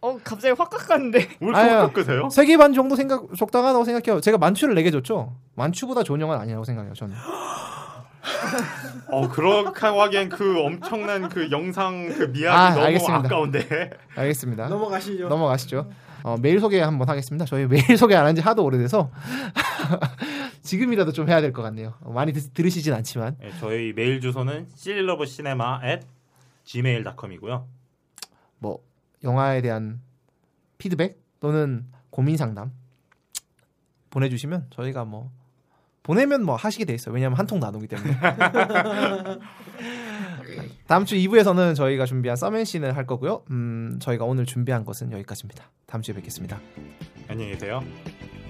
어 갑자기 확 깎았는데 왜 아유. 이렇게 끄세요? 3개 반 정도 생각 적당하다고 생각해요. 제가 만추를 4개 줬죠. 만추보다 좋은 영화는 아니라고 생각해요. 저는. 어 그렇게 하기엔 그 엄청난 그 영상 그 미학이 아, 너무 알겠습니다. 아까운데 알겠습니다. 넘어가시죠. 넘어가시죠. 어, 메일 소개 한번 하겠습니다. 저희 메일 소개 안 한 지 하도 오래돼서 지금이라도 좀 해야 될 것 같네요. 어, 많이 드, 들으시진 않지만 네, 저희 메일 주소는 실러브시네마 at gmail.com이고요. 뭐 영화에 대한 피드백 또는 고민 상담 보내주시면 저희가 뭐 보내면 뭐 하시게 돼 있어요. 왜냐하면 한 통 나누기 때문에. 다음 주 2부에서는 저희가 준비한 서맨씬을 할 거고요. 음, 저희가 오늘 준비한 것은 여기까지입니다. 다음 주에 뵙겠습니다. 안녕히 계세요.